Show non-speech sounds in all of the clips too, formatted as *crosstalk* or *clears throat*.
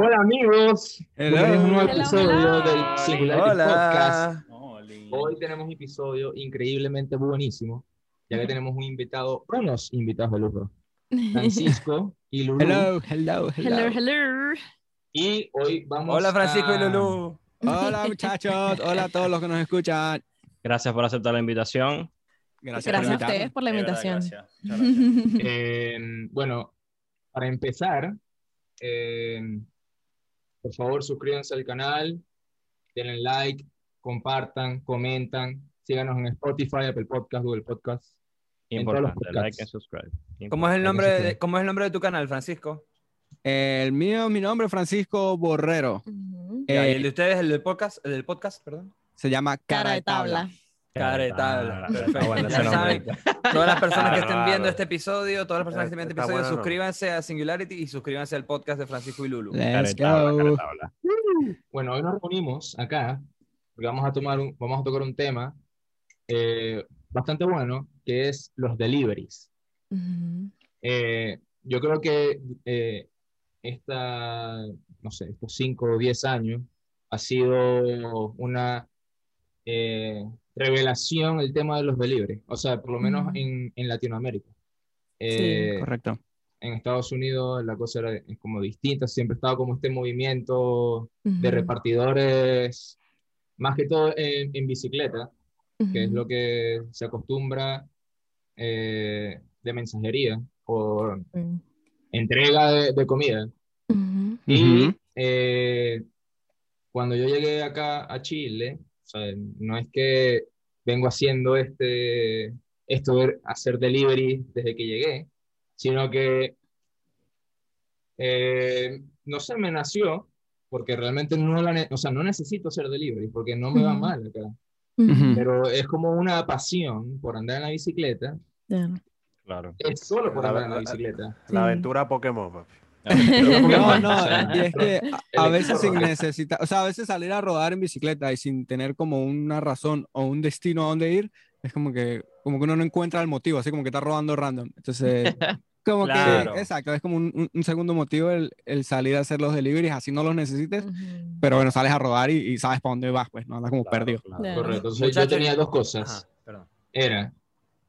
Hola amigos, Hello. bienvenidos a un nuevo episodio hello. del Singularity Podcast. Hola. Hoy tenemos un episodio increíblemente buenísimo, ya que tenemos un invitado, unos invitados de lujo, *laughs* Francisco y Lulu. Hello, hello, hello. Hello, hello. Y hoy vamos Hola Francisco a... y Lulú. Hola *laughs* muchachos, hola a todos los que nos escuchan. Gracias por aceptar la invitación. Gracias, Gracias a por invitarnos. ustedes por la De verdad, invitación. gracias. *laughs* Gracias. Eh, bueno, para empezar, eh, por favor suscríbanse al canal, denle like, compartan, comentan, síganos en Spotify, Apple Podcast, Google Podcast. Importante, like and subscribe. ¿Cómo es el nombre de. ¿cómo es el nombre de tu canal, Francisco? El mío, mi nombre es Francisco Borrero. Y Eh, el de ustedes, el del podcast, el del podcast, perdón. se llama Cara de tabla. De tabla. Ah, Perfecto. bueno, Ya saben, todas las personas que estén viendo este episodio, todas las personas que estén viendo este episodio, bueno, ¿no? suscríbanse a Singularity y suscríbanse al podcast de Francisco y Lulu. Let's de tabla, cara de go. tabla. Bueno, hoy nos reunimos acá porque vamos a, tomar un, vamos a tocar un tema eh, bastante bueno, que es los deliveries. Ujú. Eh, yo creo que eh, esta, no sé, estos 5 o 10 años ha sido una eh, revelación el tema de los deliveries, o sea, por lo menos Ujú. en, en Latinoamérica. Eh, Correcto. en Estados Unidos la cosa era como distinta, siempre estaba como este movimiento de Ujú. repartidores, más que todo en, en bicicleta, que es lo que se acostumbra eh, de mensajería o Ujú. entrega de, de comida. Y eh, cuando yo llegué acá a Chile, o sea, no es que vengo haciendo este, esto de hacer delivery desde que llegué, sino que, eh, no sé, me nació, porque realmente no, la ne- o sea, no necesito hacer delivery, porque no me va mal acá, Ujú. pero es como una pasión por andar en la bicicleta, Ya. Claro. es solo por La- andar en la la- bicicleta. Sí. La aventura Pokémon, papi. No, no, O sea, y es que *laughs* a, veces sin necesitar, o sea, a veces salir a rodar en bicicleta y sin tener como una razón o un destino a dónde ir, es como que, como que uno no encuentra el motivo, así como que está rodando random. Entonces, *laughs* como Claro. que, exacto, es como un, un- un segundo motivo el, el salir a hacer los deliveries, así no los necesites, pero bueno, sales a rodar y, y sabes para dónde vas, pues, no andas como Claro, perdido. claro. Correcto. Entonces yo Muchachos, tenía dos cosas. Ajá, era,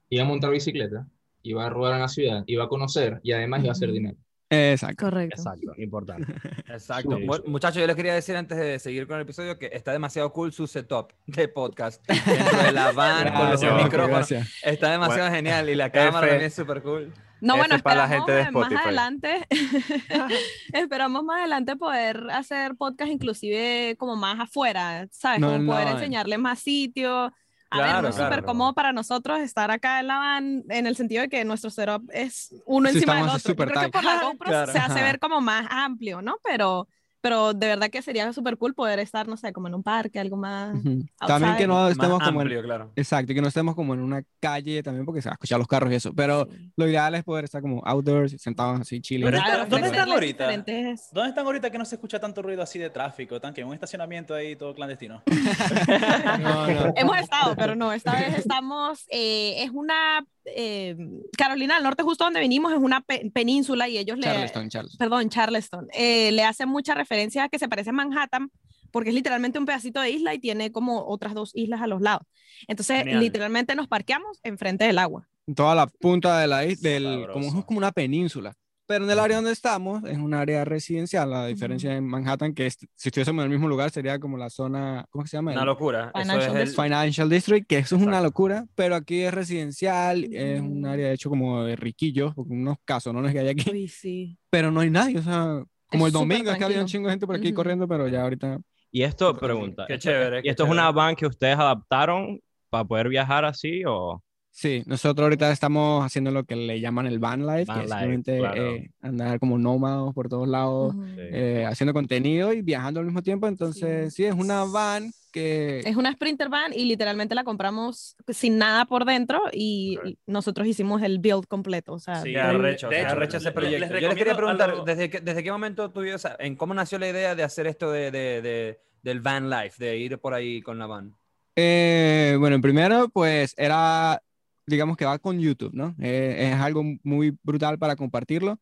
iba a montar bicicleta, iba a rodar en la ciudad, iba a conocer y además iba a hacer dinero. Exacto. Correcto. Exacto, importante. *laughs* Exacto. Sí. Muchachos, yo les quería decir antes de seguir con el episodio que está demasiado cool su setup de podcast. Dentro de la *laughs* van, con los micrófonos. Está demasiado genial y la cámara F. también es súper cool. No, F bueno, para la esperamos gente de más adelante, *laughs* esperamos más adelante poder hacer podcast inclusive como más afuera, ¿sabes? No, como poder no, eh. enseñarle más sitios. A ver, no es súper cómodo para nosotros estar acá en la van en el sentido de que nuestro setup es uno Sí, encima del otro. Yo creo que por la GoPro se hace ver como más amplio, ¿no? Pero, pero de verdad que sería súper cool poder estar, no sé, como en un parque, algo más. Ujú. También que no estemos Más como en, amplio, claro. exacto, y que no estemos como en una calle también porque se va a escuchar los carros y eso, pero Sí. lo ideal es poder estar como outdoors, sentados así, chilling. Pero Claro, ¿dónde están ahorita? diferentes- ¿Dónde están ahorita que no se escucha tanto ruido así de tráfico? Tan que en un estacionamiento ahí todo clandestino. *laughs* No, no. Hemos estado, pero no, esta vez estamos, eh, es una, eh, Carolina del Norte, justo donde vinimos, es una pe- península y ellos le, Charleston, Charleston. perdón, Charleston, eh, le hacen mucha referencia a que se parece a Manhattan, porque es literalmente un pedacito de isla y tiene como otras dos islas a los lados. Entonces, Genial. literalmente nos parqueamos enfrente del agua. Toda la punta de la isla, del, como, es como una península. Pero en el área donde estamos es un área residencial, la diferencia en Manhattan, que es- si estuviésemos en el mismo lugar sería como la zona, ¿cómo se llama? Una El locura. Eso Financial es el- District. Financial District, que eso es una Exacto. locura, pero aquí es residencial, es un Mm. área hecho como de riquillos, porque unos casos no es que hay aquí, Uy, sí. pero no hay nadie, o sea, como el Es súper domingo es que había un chingo de gente por aquí Ujú. corriendo, pero ya ahorita Y esto, pregunta. Qué ¿esto- chévere, ¿Y qué esto es una chévere. van que ustedes adaptaron para poder viajar así o...? Sí, nosotros ahorita estamos haciendo lo que le llaman el van life, Van que es simplemente claro. eh, andar como nómados por todos lados, eh, haciendo contenido y viajando al mismo tiempo. Entonces, sí, es una van que... Es una Sprinter van y literalmente la compramos sin nada por dentro y nosotros hicimos el build completo. O sea, Sí, el- arrecho, de hecho, arrecho ese proyecto. les Yo les quería preguntar, ¿desde qué, ¿desde qué momento tuvieron, o sea, en cómo nació la idea de hacer esto de, de- de- del van life, de ir por ahí con la van? Eh, bueno, primero, pues era digamos que va con YouTube, ¿no? Eh, es algo muy brutal para compartirlo.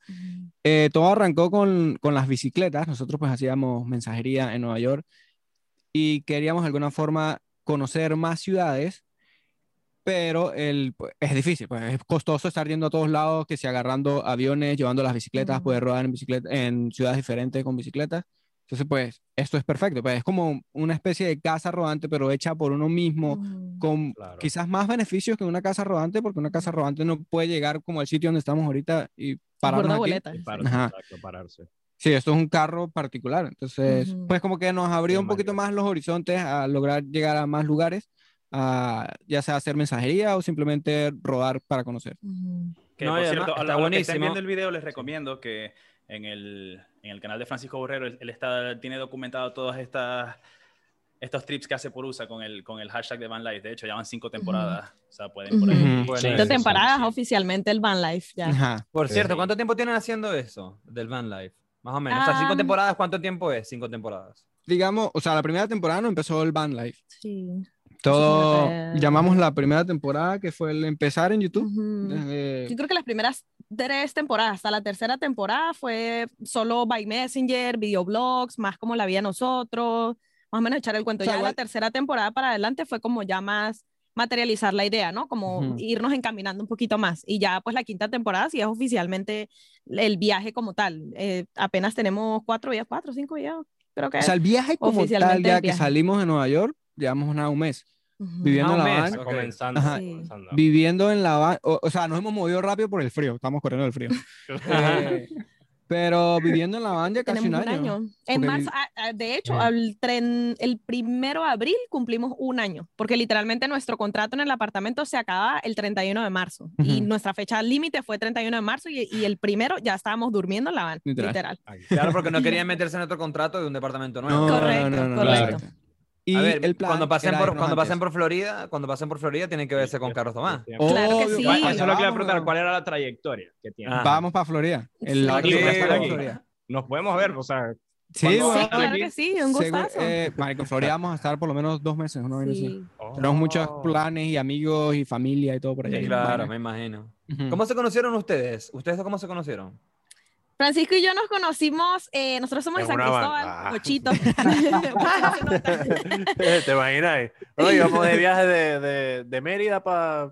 Eh, todo arrancó con, con las bicicletas. Nosotros pues hacíamos mensajería en Nueva York y queríamos de alguna forma conocer más ciudades, pero el, pues, es difícil, pues es costoso estar yendo a todos lados, que si agarrando aviones, llevando las bicicletas, Ujú. poder rodar en bicicleta en ciudades diferentes con bicicletas. Entonces, pues esto es perfecto, pues es como una especie de casa rodante, pero hecha por uno mismo, Ujú. con Claro. quizás más beneficios que una casa rodante, porque una casa rodante no puede llegar como al sitio donde estamos ahorita y Burda pararnos aquí. boleta. Y pararse, Ajá. exacto, pararse. Sí, esto es un carro particular, entonces, pues como que nos abrió Sí, un poquito más los horizontes a lograr llegar a más lugares, a, ya sea hacer mensajería o simplemente rodar para conocer. Que No, por cierto, la- a los que estén buenísimo. viendo el video les recomiendo que en el, en el canal de Francisco Borrero él, él está, tiene documentado todas estas estos trips que hace por USA con el, con el hashtag de Van Life. De hecho, ya van cinco temporadas. O sea, pueden por ahí. Bueno, Sí, Cinco sí, temporadas sí. oficialmente el Van Life ya. Ajá. Por Sí. cierto, Sí. ¿cuánto tiempo tienen haciendo eso del van life? Más o menos. O sea, cinco Ah. temporadas, ¿cuánto tiempo es? Cinco temporadas. Digamos, o sea, la primera temporada no empezó el Van Life. Sí. Todo, Imagínate. llamamos la primera temporada que fue el empezar en YouTube. Ujú. desde- Yo creo que las primeras tres temporadas, hasta la tercera temporada fue solo by Messenger, videoblogs, más como la vida nosotros, más o menos echar el cuento. O sea, ya igual- la tercera temporada para adelante fue como ya más materializar la idea, ¿no? Como Ujú. irnos encaminando un poquito más. Y ya pues la quinta temporada sí es oficialmente el viaje como tal. Eh, apenas tenemos cuatro días, cuatro, cinco días, creo que O sea, el viaje como tal, ya que salimos de Nueva York, llevamos nada, un mes. Viviendo en la mes, van. Está ok. comenzando. Sí. comenzando. Viviendo en la van, o, o sea, nos hemos movido rápido por el frío, estamos corriendo del frío. *laughs* Eh, pero viviendo en la van ya casi Tenemos un año. En Porque marzo, vi- ah, ah, de hecho, al tren, el primero de abril cumplimos un año, porque literalmente nuestro contrato en el apartamento se acaba el 31 de marzo y Ujú. nuestra fecha límite fue 31 de marzo y, y el primero ya estábamos durmiendo en la van, Literal. literal. Claro, porque no querían meterse en otro contrato de un departamento nuevo. No, Correcto, no, no, no, correcto. exacto. Y a ver, el plan cuando pasen por cuando pasen por Florida, cuando pasen por Florida tienen que verse con Carlos Tomás. sí. Claro que sí. Eso es lo que le iba a vamos, preguntar. ¿cuál era la trayectoria que tiene? Ajá. Vamos para Florida. El Sí. Aquí, aquí. Florida. Nos podemos ver, o sea, Sí, ¿Cuándo weón. Sí, claro aquí? que sí, un gustazo. eh, marico, en Florida vamos a estar por lo menos dos meses, una. Sí. Tenemos muchos Oh. planes y amigos y familia y todo por allá. Claro, me imagino. Ujú. ¿Cómo se conocieron ustedes? ¿Ustedes cómo se conocieron? Francisco y yo nos conocimos, eh, nosotros somos de San. Cristóbal, Ah. Cochito. *laughs* *laughs* ¿Te imaginas? No, íbamos de viaje de, de, de Mérida para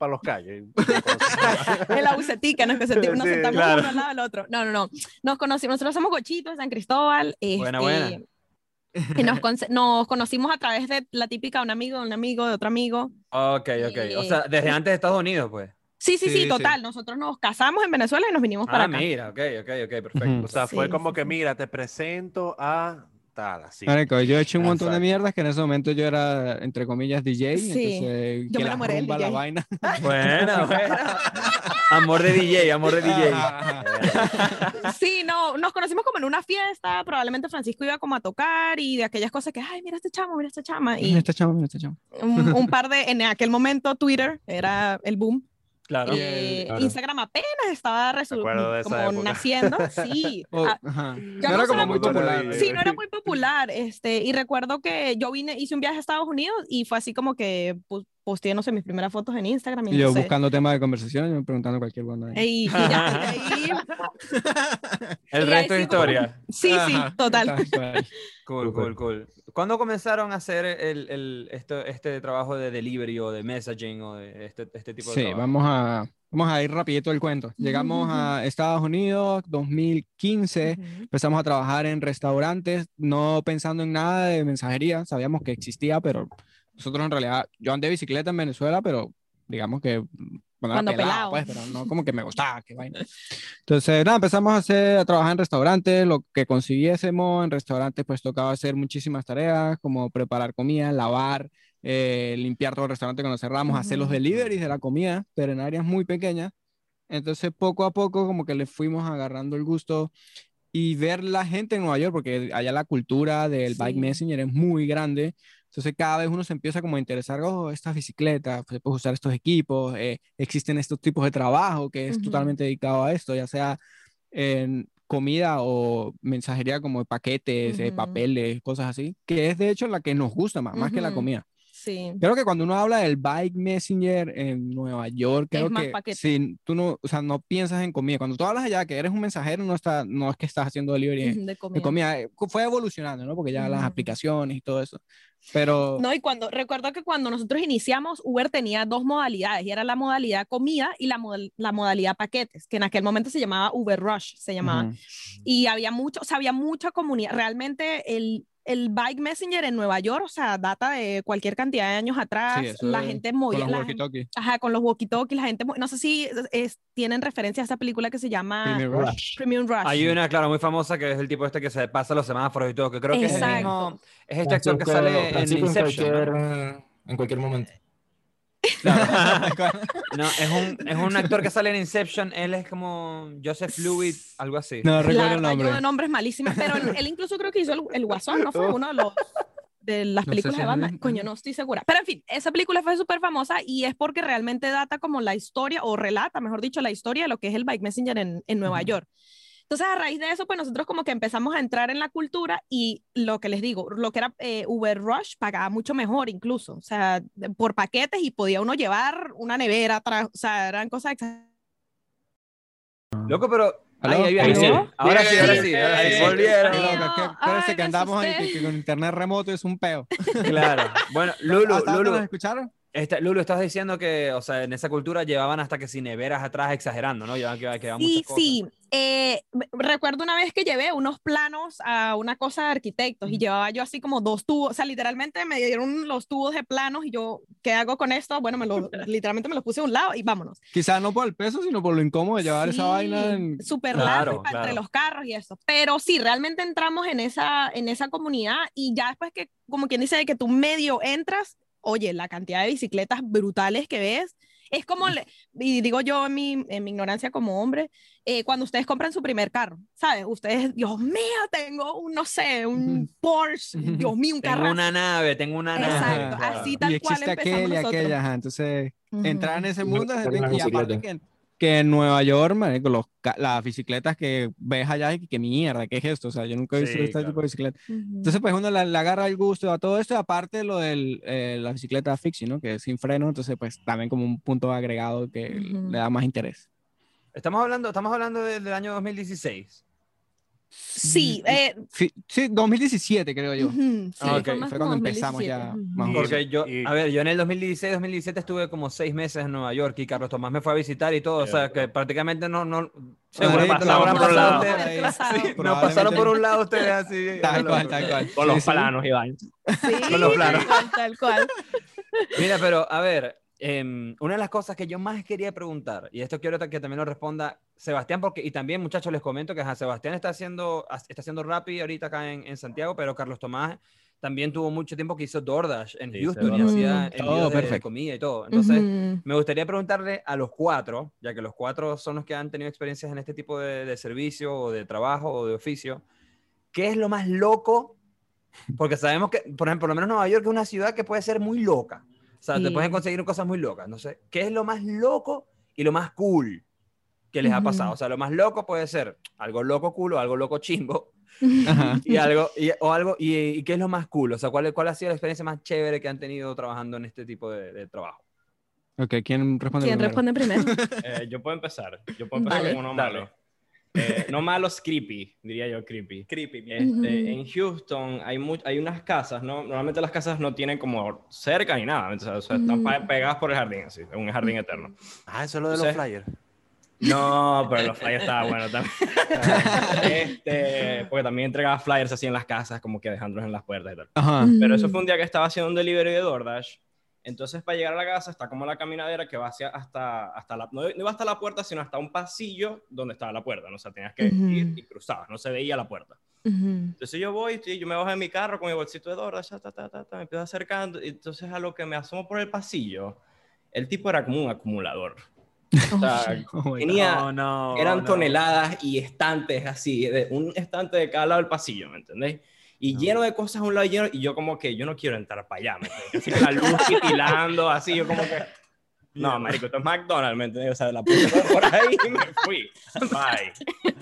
Los Calles. *laughs* en la bucetica, nos, que senti- nos Sí, sentamos claro. uno al lado del otro. No, no, no. Nos conocimos, nosotros somos Cochitos de San Cristóbal. Buena, este, buena. Y nos, conce- nos conocimos a través de la típica un amigo, un amigo de otro amigo. Ok, ok. O sea, desde antes de Estados Unidos, pues. Sí, sí, sí, Sí, sí. total. Nosotros nos casamos en Venezuela y nos vinimos para Ah, acá. mira, ok, ok, ok, perfecto. O sea, fue Sí, como sí, que, sí. mira, te presento a tal, así. Marico, yo he hecho un montón de Exacto. mierdas que en ese momento yo era, entre comillas, DJ. Sí. Entonces, Yo me la enamoré del la vaina. *laughs* Buena, buena. Amor de DJ, amor de DJ. *laughs* Sí, no, nos conocimos como en una fiesta. Probablemente Francisco iba como a tocar y de aquellas cosas que, ay, mira este chamo, mira este chama. Mira Y esta chama, mira esta chama. un, un par de, en aquel momento Twitter era el boom. Claro. Eh, claro. Instagram apenas estaba de como época. naciendo, *laughs* sí. Oh, Ah, No no era como muy popular. Sí, no era muy popular, este, y recuerdo que yo vine, hice un viaje a Estados Unidos y fue así como que pu- posteé, no sé, mis primeras fotos en Instagram y, Y yo no sé. buscando temas de conversación y me preguntando cualquier cosa. Y, y ya, de *laughs* ahí- El resto de como- historia. sí, sí, Ajá, total. Cool, cool, cool. ¿Cuándo comenzaron a hacer el, el, esto, este trabajo de delivery o de messaging o de este, este tipo de Sí, trabajo? vamos a, vamos a ir rapidito el cuento. Llegamos a Estados Unidos 2015, Ujú. empezamos a trabajar en restaurantes, no pensando en nada de mensajería, sabíamos que existía, pero nosotros en realidad, yo andé bicicleta en Venezuela, pero digamos que cuando, Cuando era pelado, pelado. pues, pero no como que me gustaba, qué vaina. Entonces, nada, empezamos a hacer, a trabajar en restaurantes, lo que consiguiésemos en restaurantes, pues tocaba hacer muchísimas tareas, como preparar comida, lavar, eh, limpiar todo el restaurante cuando cerramos, hacer los deliveries de la comida, pero en áreas muy pequeñas. Entonces, poco a poco, como que le fuimos agarrando el gusto y ver la gente en Nueva York, porque allá la cultura del bike Sí. messenger es muy grande. Entonces, cada vez uno se empieza como a interesar, oh, estas bicicletas, pues, puedes usar estos equipos, eh, existen estos tipos de trabajo que es Ujú. totalmente dedicado a esto, ya sea en comida o mensajería como de paquetes, eh, Ujú. papeles, cosas así, que es de hecho la que nos gusta más, más que la comida. Sí. Creo que cuando uno habla del bike messenger en Nueva York, Es creo más que paquete. si tú no, o sea, no piensas en comida. Cuando tú hablas allá que eres un mensajero, no está, no es que estás haciendo delivery *laughs* de, Ujú, de comida. comida. eh, Fue evolucionando, ¿no? Porque ya las Ujú. aplicaciones y todo eso. Pero No, y cuando recuerdo que cuando nosotros iniciamos, Uber tenía dos modalidades, y era la modalidad comida y la, modal- la modalidad paquetes, que en aquel momento se llamaba Uber Rush, se llamaba. ujú. Y había mucho, o sea, había mucha comunidad. Realmente el, el Bike Messenger en Nueva York, o sea, data de cualquier cantidad de años atrás, Sí, la es gente con movía, los la gente- walkie-talkie. ajá, con los walkie-talkies, la gente, no sé si es- es- tienen referencia a esa película que se llama Premier Rush. Premium Rush. Hay una, claro, muy famosa que es el tipo este que se pasa los semáforos y todo, que creo que es el Exacto. mismo. Es este actor que sale en Inception. ¿no? cualquier, en cualquier momento. *laughs* No, es un, es un actor que sale en Inception. Él es como Joseph Lewitt, algo así. No recuerdo el nombre. de nombres malísimos, pero él, él incluso creo que hizo el, el Guasón, ¿no fue uno de los de las No sé películas si de es Batman. Coño, no estoy segura. Pero en fin, esa película fue súper famosa y es porque realmente data como la historia, o relata, mejor dicho, la historia de lo que es el Bike Messenger en, en Nueva Ujú. York. Entonces, a raíz de eso, pues nosotros como que empezamos a entrar en la cultura y lo que les digo, lo que era eh, Uber Rush pagaba mucho mejor incluso, o sea, por paquetes y podía uno llevar una nevera atrás, o sea, eran cosas Loco, pero. Ahí, ahí viene. Ahí sí. Ahora sí, ahora Sí. Ahora sí. Volvieron. No. que- andamos ahí, asusté. que, que con internet remoto es un peo. Claro. Bueno, *laughs* Lulu, ¿Hasta dónde Lulu, nos escucharon? Este, Lulu, estás diciendo que, o sea, en esa cultura llevaban hasta que sin neveras atrás exagerando, ¿no? Llevaban que, Sí, cosas. sí. Eh, recuerdo una vez que llevé unos planos a una cosa de arquitectos y llevaba yo así como dos tubos, o sea, literalmente me dieron los tubos de planos y yo, ¿qué hago con esto? Bueno, me lo, *laughs* literalmente me los puse a un lado y vámonos. Quizás no por el peso, sino por lo incómodo de llevar esa Sí, vaina en... súper Claro, largo entre los carros y eso. Pero sí, realmente entramos en esa, en esa comunidad y ya después que, como quien dice, de que tú medio entras, oye, la cantidad de bicicletas brutales que ves, es como, le- y digo yo en mi, en mi ignorancia como hombre, eh, cuando ustedes compran su primer carro, ¿sabes? Ustedes, Dios mío, tengo un, no sé, un Porsche, Dios mío, un Tengo carro. una nave, tengo una nave. Exacto, así y tal cual existe empezamos y nosotros. aquella, ajá, entonces entrar en ese mundo es Una y aparte que, que en Nueva York, marico, los, las bicicletas que ves allá y que mierda, ¿qué es esto? O sea, yo nunca he visto Sí, este claro. tipo de bicicleta. Ujú. Entonces, pues uno le, le agarra el gusto a todo esto, y aparte lo de la bicicleta fixie, ¿no? Que es sin freno, entonces pues también como un punto agregado que Ujú. le da más interés. Estamos hablando, estamos hablando del, del año 2016. Sí, eh, Sí, 2017 creo yo. ujú, sí, Ah, ok. fue Fue cuando empezamos 2017. ya Ujú. más. Porque yo, a ver, yo en el 2016-2017 estuve como seis meses en Nueva York y Carlos Tomás me fue a visitar y todo, o sea, que prácticamente no, no, Seguro Marico, pasaron habrán por un lado. Sí, nos pasaron por un lado ustedes así. *laughs* Tal cual, tal cual. Con los Sí, sí. planos y vainas. Sí, Con los planos. tal cual, tal cual. Mira, pero a ver, em, una de las cosas que yo más quería preguntar, y esto quiero que también lo responda Sebastián, porque, y también muchachos les comento que ajá, Sebastián está haciendo, está haciendo Rappi ahorita acá en, en Santiago, pero Carlos Tomás también tuvo mucho tiempo que hizo DoorDash en Sí, Houston y hacía envíos de- de, comida y todo. Entonces, me gustaría preguntarle a los cuatro, ya que los cuatro son los que han tenido experiencias en este tipo de, de servicio o de trabajo o de oficio, ¿qué es lo más loco? Porque sabemos que, por ejemplo, por lo menos Nueva York es una ciudad que puede ser muy loca. O sea, te pueden conseguir cosas muy locas. No sé, ¿qué es lo más loco y lo más cool que les ha Ujú. pasado? O sea, lo más loco puede ser algo loco cool o algo loco chimbo. *laughs* Y algo, y, o algo, y, y qué es lo más cool? O sea, ¿cuál, ¿cuál ha sido la experiencia más chévere que han tenido trabajando en este tipo de, de trabajo? Ok, ¿quién responde ¿Quién primero? responde primero? *laughs* Eh, yo puedo empezar. Yo puedo empezar Dale. con uno Dale. malo. Eh, no malos, creepy, diría yo, creepy. Creepy. Este, Ujú. En Houston hay, mu- hay unas casas, ¿no? Normalmente las casas no tienen como cerca ni nada, o sea, o sea, están pa- Ujú. pegadas por el jardín, así, un jardín eterno. Ah, eso es lo de los Entonces- flyers. No, pero los flyers estaban buenos también. *laughs* este, porque también entregaba flyers así en las casas, como que dejándolos en las puertas y tal. Ajá. Pero eso fue un día que estaba haciendo un delivery de DoorDash. Entonces, para llegar a la casa, está como la caminadera que va hacia hasta, hasta la, no, no iba hasta la puerta, sino hasta un pasillo donde estaba la puerta. ¿no? O sea, tenías que Ujú. ir y cruzabas, no se veía la puerta. Entonces yo voy, estoy- yo me bajo de mi carro con mi bolsito de DoorDash, ta, ta, ta, ta, ta, me empiezo acercando. Y entonces, a lo que me asomo por el pasillo, el tipo era como un acumulador. O sea, Oh tenía, No, no, eran no. toneladas y estantes así, de un estante de cada lado del pasillo, ¿me entendéis? Y No. lleno de cosas a un lado y lleno, y yo como que yo no quiero entrar para allá, ¿me entiendes? Así la luz titilando, así, yo como que... No, marico, esto es McDonald's, ¿me entiendes? O sea, la puse por ahí y *laughs* me fui. Bye.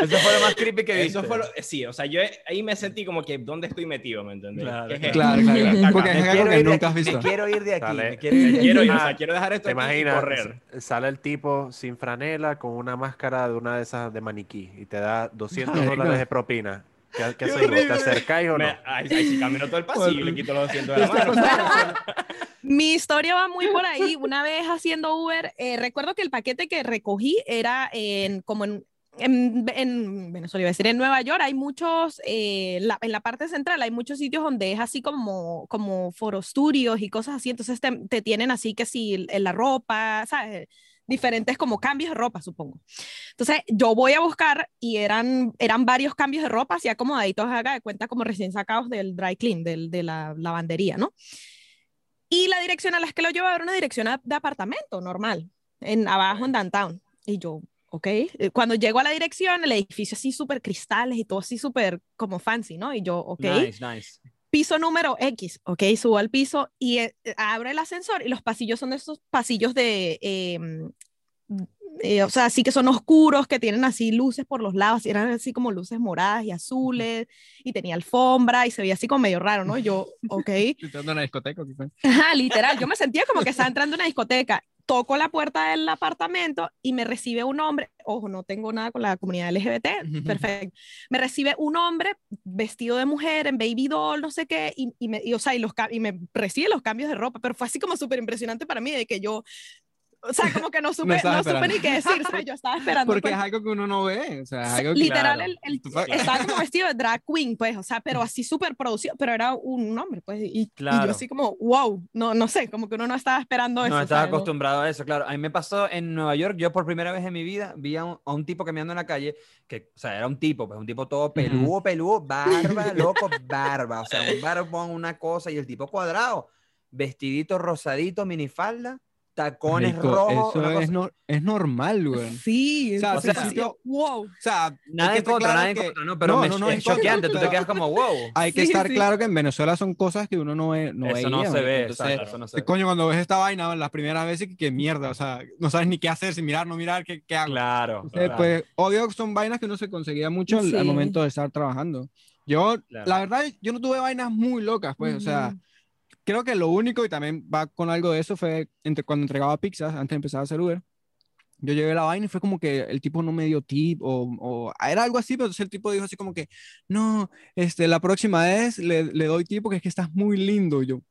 Eso fue lo más creepy que viste. Eso fue lo, sí, o sea, yo ahí me sentí como que, ¿dónde estoy metido, me entiendes? Claro. Claro, claro, claro. Acá. Porque es algo que de nunca has visto. Me quiero ir de aquí. Me quiero ir de. Quiero, ir, o sea, quiero dejar esto ¿Te aquí y imaginas? correr. Sale el tipo sin franela con una máscara de una de esas de maniquí y te da 200 Ay, dólares de propina. ¿Qué, qué haces vos? ¿Te acercáis o no? Me, ay, ay, si camino todo el pasillo y le quito los 200 de la mano. Mi historia va muy por ahí. Una vez haciendo Uber, eh, recuerdo que el paquete que recogí era en, como en, en, en Venezuela, iba a decir, en Nueva York hay muchos, eh, la- en la parte central hay muchos sitios donde es así como, como forostudios y cosas así. Entonces te, te tienen así que si en la ropa, ¿sabes? Diferentes como cambios de ropa, supongo. Entonces yo voy a buscar y eran, eran varios cambios de ropa así acomodaditos, haga de cuenta como recién sacados del dry clean, del, de la lavandería, ¿no? Y la dirección a la que lo llevaba era una dirección a- de apartamento normal, en abajo en downtown. Y yo, ok. Eh, Cuando llego a la dirección, el edificio así súper cristales y todo así súper como fancy, ¿no? Y yo, ok. Nice, nice. Piso número X, ok. Subo al piso y eh, eh, abro el ascensor y los pasillos son de esos pasillos de. em, eh, o sea, así que son oscuros, que tienen así luces por los lados, y eran así como luces moradas y azules, y tenía alfombra, y se veía así como medio raro, ¿no? Yo, *laughs* ok. Entrando a una discoteca. Ajá, literal, yo me sentía como que estaba entrando a una discoteca. Toco la puerta del apartamento y me recibe un hombre, ojo, no tengo nada con la comunidad LGBT, perfecto. Me recibe un hombre vestido de mujer en baby doll, no sé qué, y, y me, y, o sea, y, los, y me recibe los cambios de ropa, pero fue así como súper impresionante para mí de que yo, o sea, como que no *laughs* supe, no supe ni qué decir, ¿sabes? Yo estaba esperando. Porque pues, es algo que uno no ve. O sea, es algo que- literal, claro. el, el- fa- estaba como *laughs* vestido de drag queen, pues, o sea, pero así súper producido, pero era un hombre, pues, y, y Claro. yo así como, wow, no, no sé, como que uno no estaba esperando eso. No estaba ¿sabes? Acostumbrado a eso, claro. A mí me pasó en Nueva York, yo por primera vez en mi vida vi a un, a un tipo caminando en la calle, que, o sea, era un tipo, pues un tipo todo peludo, peludo, barba, *laughs* loco, barba, o sea, un barbón, una cosa, y el tipo cuadrado, vestidito rosadito, minifalda, tacones Marico, rojos, Eso es, no- es normal, güey. Sí, O sea, sí, así, sí, yo- wow. O sea, Nada en contra, claro nada en que- contra, ¿no? Pero no, me- no, no, es choqueante, tú te quedas como, wow. *laughs* Hay que Sí, estar sí. claro que en Venezuela son cosas que uno no ve. No eso no veía, se marico. ve, Entonces, exacto, eso no se ve. Coño, cuando ves esta vaina las primeras veces, que, que mierda, o sea, no sabes ni qué hacer, si mirar, no mirar, qué, qué hago. Claro, Entonces, claro. pues, obvio que son vainas que uno se conseguía mucho al, al Sí. momento de estar trabajando. Yo, Claro. la verdad, yo no tuve vainas muy locas, pues, o sea. Creo que lo único, y también va con algo de eso, fue entre, cuando entregaba pizzas, antes de empezar a hacer Uber. Yo llevé la vaina y fue como que el tipo no me dio tip o, o era algo así, pero entonces el tipo dijo así como que, no, este, la próxima vez le, le doy tip porque es que estás muy lindo. Y yo,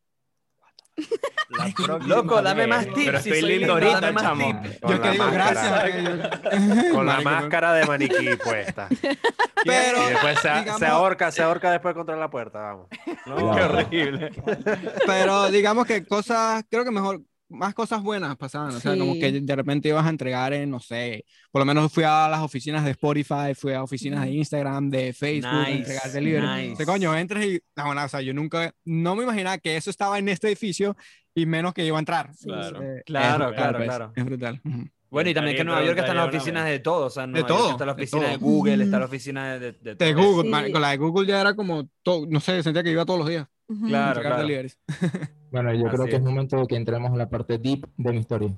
Loco, dame más tips. Pero estoy lindo ahorita, chamo. yo la que digo máscara. gracias. Con la máscara de maniquí puesta. *laughs* Pero, Y después se, digamos- se ahorca, se ahorca después contra la puerta, vamos. No, qué horrible. *laughs* pero digamos que cosas, creo que mejor, más cosas buenas pasaban, o sea, como que de repente ibas a entregar en, no sé, por lo menos fui a las oficinas de Spotify, fui a oficinas de. Instagram, de Facebook, a Nice, entregar delivery. nice. O sea, coño, entras y, no, bueno, o sea, yo nunca, no me imaginaba que eso estaba en este edificio y menos que iba a entrar. Claro. Eh, es Claro, brutal, claro, pues, claro. Es brutal. Ujú. Bueno, y también que en Nueva York están las oficinas de todo, o sea, en De Nueva York todo, está la de oficina de, todo. Google, está la oficina de, de, de De todo. Google, Sí. marico, la de Google ya era como, todo, no sé, sentía que iba todos los días. Claro, a. *laughs* Bueno, yo creo que es es. momento de que entremos en la parte deep de mi historia.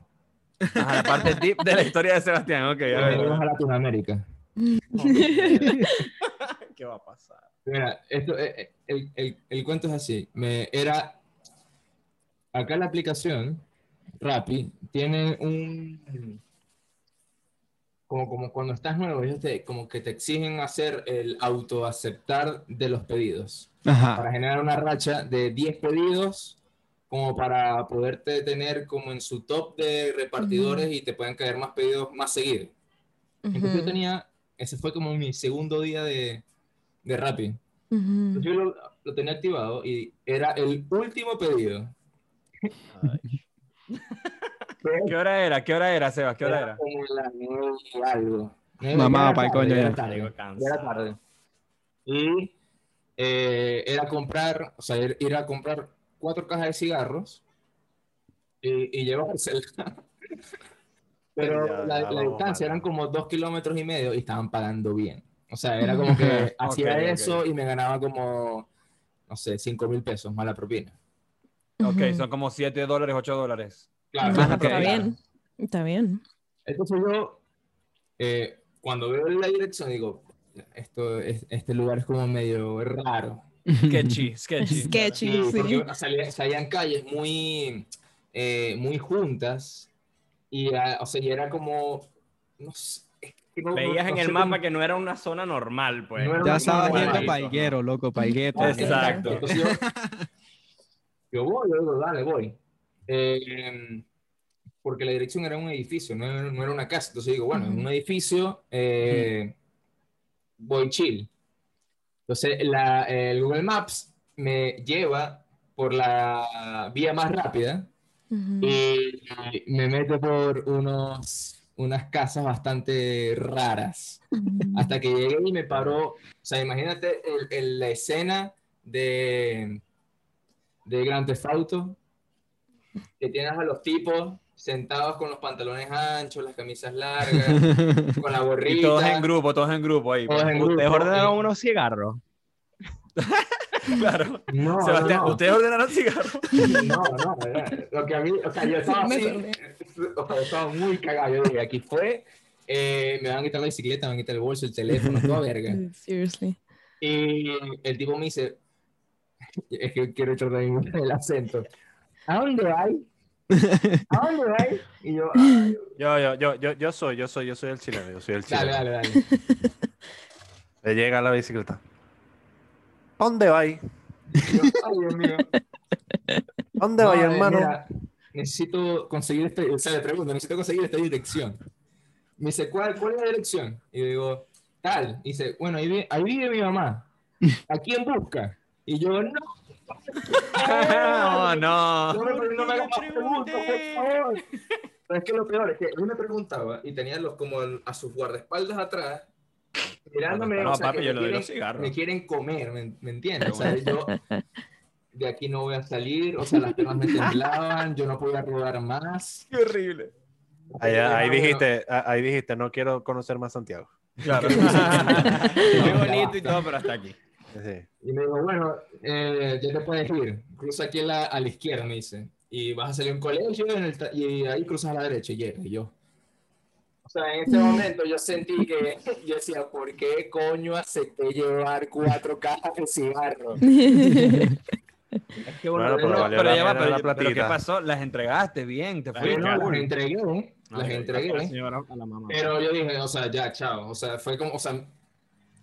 Ajá, la parte deep de la historia de Sebastián, ok. a ver. A Latinoamérica. *laughs* ¿Qué va a pasar? Mira, esto, eh, eh, el, el, el cuento es así. Me, era, acá la aplicación, Rappi, tiene un, como, como cuando estás nuevo, ellos te, como que te exigen hacer el autoaceptar de los pedidos, Ajá. para generar una racha de 10 pedidos, como para poderte tener como en su top de repartidores y te pueden caer más pedidos más seguido. Entonces yo tenía, ese fue como mi segundo día de, de Rappi. Ujú. Entonces yo lo, lo tenía activado y era el último pedido. *laughs* ¿Qué hora era? ¿Qué hora era, Sebas? ¿Qué hora era? y algo. Mamá, era pa'l tarde, coño, ya era tarde, era tarde. Y eh, era comprar, o sea, ir, ir a comprar cuatro cajas de cigarros y, y llevárselas. *laughs* Pero Ya, la, la distancia eran como dos kilómetros y medio y estaban pagando bien. O sea, era como *laughs* que hacía ok. eso y me ganaba como, no sé, cinco mil pesos más la propina. Ok, son como 7 dólares, 8 dólares. Claro, No, Ajá, está bien. Está bien. Entonces yo, eh, cuando veo la dirección, digo, esto es, este lugar es como medio raro. Sketchy, *laughs* sketchy. Sketchy, Sí, sí. porque salían, salían calles muy, eh, muy juntas y, o sea, y era como, no sé, no- Veías no en sé el cómo- mapa que no era una zona normal, pues. No Ya una estaba zona yendo Higuero, loco. Ah, Exacto. Entonces yo, yo voy, yo digo, dale, voy. Eh, porque la dirección era un edificio, no era, no era una casa. Entonces digo, bueno, en un edificio eh, voy chill. Entonces la- el Google Maps me lleva por la vía más rápida Ujú. y me mete por unos, unas casas bastante raras. Hasta que llegué y me paró. O sea, imagínate el- el- la escena de, de Grand Theft Auto, que tienes a los tipos sentados con los pantalones anchos, las camisas largas, *laughs* con la gorrita. Y todos en grupo, todos en grupo ahí. todos en ¿Ustedes grupo. ordenaron unos cigarros? *laughs* Claro. No, Sebastián, no. ¿ustedes ordenaron cigarros? *laughs* No, no, ¿verdad? Lo que a mí, o sea, yo estaba Me así, o sea, estaba muy cagado. Yo dije, aquí fue, eh, me van a quitar la bicicleta, me van a quitar el bolso, el teléfono, toda verga. Seriously. Y el tipo me dice, es que quiero echar también el acento. ¿A dónde hay? ¿A *laughs* dónde hay? Y yo, "Ay, Yo, yo, yo, yo, yo soy, yo soy, yo soy el chileno, yo soy el chileno. dale, dale, dale. *laughs* Le llega la bicicleta. ¿A ¿Dónde va Ay, Dios mío. ¿A ¿Dónde va No, hermano? mira, necesito conseguir este, o sea, le pregunto, necesito conseguir esta dirección. Me dice, ¿cuál, cuál es la dirección? Y yo digo, tal. Y dice, bueno, ahí vive, ahí vive mi mamá. ¿A quién busca? Y yo, no. *laughs* No, no. No me, no me hagas más preguntas, por favor. Pero es que lo peor es que él me preguntaba y tenía los como a sus guardaespaldas atrás, mirándome. No, o sea, papi, que yo doy quieren- los cigarros. Me quieren comer, ¿me, me entiendes? O sea, yo de aquí no voy a salir, o sea, las piernas me temblaban, yo no podía rodar más. Qué horrible. Ahí, ahí dijiste, ah, ahí dijiste, no quiero conocer más Santiago. Claro. *laughs* Muy bonito y todo, pero hasta aquí. Sí. Y me dijo, bueno, eh, ya te puedes ir. Cruza aquí a la, a la izquierda, me dice. Y vas a salir a un colegio en el y ahí cruzas a la derecha y yo. O sea, en ese momento yo sentí que *laughs* yo decía, ¿por qué coño acepté llevar cuatro cajas de cigarros? *laughs* Es que Bueno, pero No, valió pero la ya va, pero, la pero ¿qué pasó? Las entregaste bien, te Las fue Bueno, las entregué, las entregué. Señora, a la mamá. Pero yo dije, o sea, ya, chao. O sea, fue como, o sea,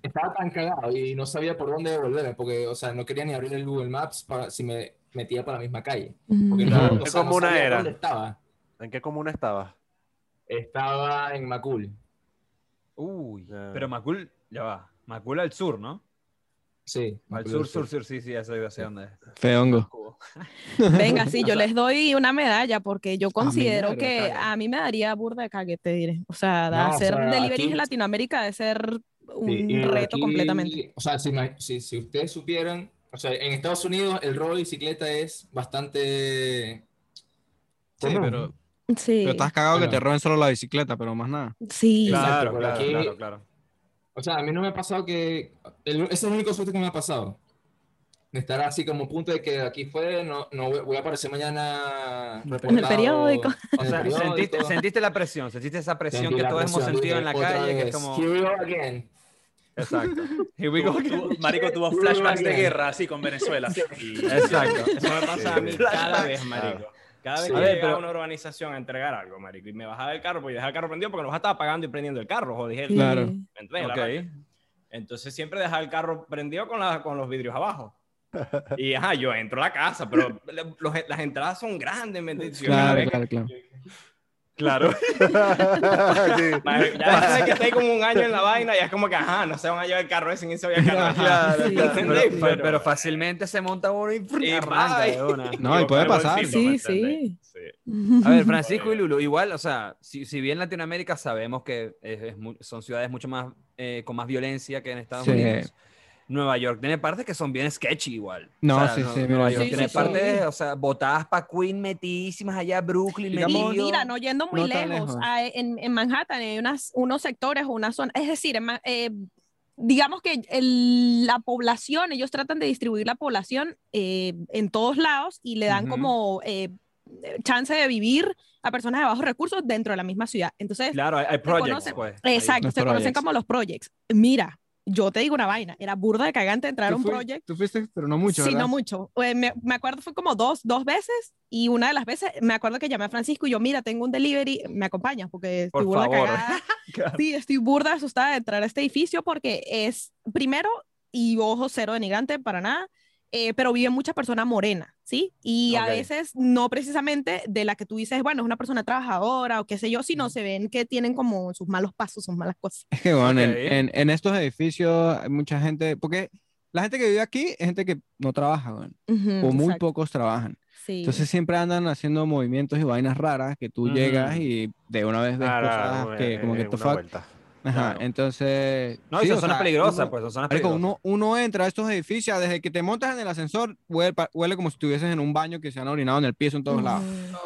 estaba tan cagado y no sabía por dónde devolverme, porque, o sea, no quería ni abrir el Google Maps para si me metía para la misma calle. Porque no, o ¿Qué sea, comuna sabía era? dónde estaba. ¿En qué comuna estabas? Estaba en Macul. Uy, pero Macul, ya va. Macul al sur, ¿no? Sí. Al sur, sur, sur, sí, sí, ya sé, sé dónde es. Feongo. *laughs* Venga, sí, yo *laughs* les doy una medalla porque yo considero que a mí me daría burda de cague, te diré. O sea, de No, o hacer sea, delivery aquí- en Latinoamérica de ser un Sí, reto aquí, completamente. O sea, si, si, si ustedes supieran, o sea, en Estados Unidos el robo de bicicleta es bastante... Sí, pero, Sí, pero estás cagado que Bueno. te roben solo la bicicleta, pero más nada. sí. Exacto, Claro, claro, aquí- claro, claro. O sea, a mí no me ha pasado que... el- ese es el único suerte que me ha pasado. De estar así como punto de que aquí fue, no, no voy, a aparecer mañana En el periódico. O sea, periódico. sentiste, sentiste la presión, sentiste esa presión Sentí que todos hemos presión, sentido dije, en la calle, que es como... Here we go again. Exacto. Here we go Tuvo- Marico tuvo flashbacks de guerra así con Venezuela. Y- Exacto. Eso me pasa a mí cada vez, marico. Cada vez Sí. que llegaba pero- a una urbanización a entregar algo, marico, y me bajaba del carro, pues yo dejaba el carro prendido porque nos estaba apagando y prendiendo el carro, o dije, Sí. Claro. ¿me entiendes? La Ok. raya. Entonces siempre dejaba el carro prendido con, la- con los vidrios abajo. Y ajá, yo entro a la casa, pero le- *laughs* los- las entradas son grandes, ¿me entiendes? Claro, vez que- claro. *laughs* Sí. Ya después de que esté como un año en la vaina, ya es como que, ajá, no se van a llevar el carro ese, ni se va a carro. Claro, Sí. claro. Pero, pero- pero fácilmente se monta uno y, Y arranca de una. *laughs* No, y puede pasar. bolsito, ¿me Sí, sí. Sí. A ver, Francisco y Lulu, igual, o sea, si, si bien Latinoamérica sabemos que es- es son ciudades mucho más, eh, con más violencia que en Estados Sí. Unidos, Nueva York tiene partes que son bien sketchy igual. No, O sea, sí, sí, Nueva York Sí, tiene sí, partes, sí. o sea, botadas para Queen metísimas allá, Brooklyn Digamos- Y mira, no yendo muy no lejos, lejos. a- en, en Manhattan hay unas, unos sectores o una zona, es decir, en eh, digamos que el- la población, ellos tratan de distribuir la población eh, en todos lados y le dan Ujú. como, eh, chance de vivir a personas de bajos recursos dentro de la misma ciudad. Entonces, Claro, hay, hay projects, pues. exacto, se conocen como los projects. Mira, yo te digo una vaina, era burda de cagante entrar a un project. Tú fuiste, pero no mucho, sí, ¿verdad? no mucho. Eh, me, me acuerdo fue como dos, dos veces y una de las veces me acuerdo que llamé a Francisco y yo, mira, tengo un delivery, ¿me acompañas? Porque estoy Por burda favor. cagada. Claro. *laughs* *laughs* Sí, estoy burda asustada de entrar a este edificio porque es, primero, y ojo, cero denigrante para nada, eh, pero viven muchas personas morenas, ¿sí? Y a Ok. veces no precisamente de la que tú dices, bueno, es una persona trabajadora o qué sé yo, sino se ven que tienen como sus malos pasos, sus malas cosas. Es *laughs* que, bueno, en- Ok. en, en estos edificios hay mucha gente, porque la gente que vive aquí es gente que no trabaja, weón, Ujú, o muy exacto, pocos trabajan. sí. Entonces siempre andan haciendo movimientos y vainas raras que tú Ujú. llegas y de una vez ves Ah, cosas claro, que eh, como que eh, te. Ajá, Claro. entonces... No, sí, y son o zonas sea, peligrosas, uno- pues, son zonas Marico, peligrosas. uno, uno entra a estos edificios, desde que te montas en el ascensor, huele, huele como si estuvieses en un baño que se han orinado en el piso en todos lados.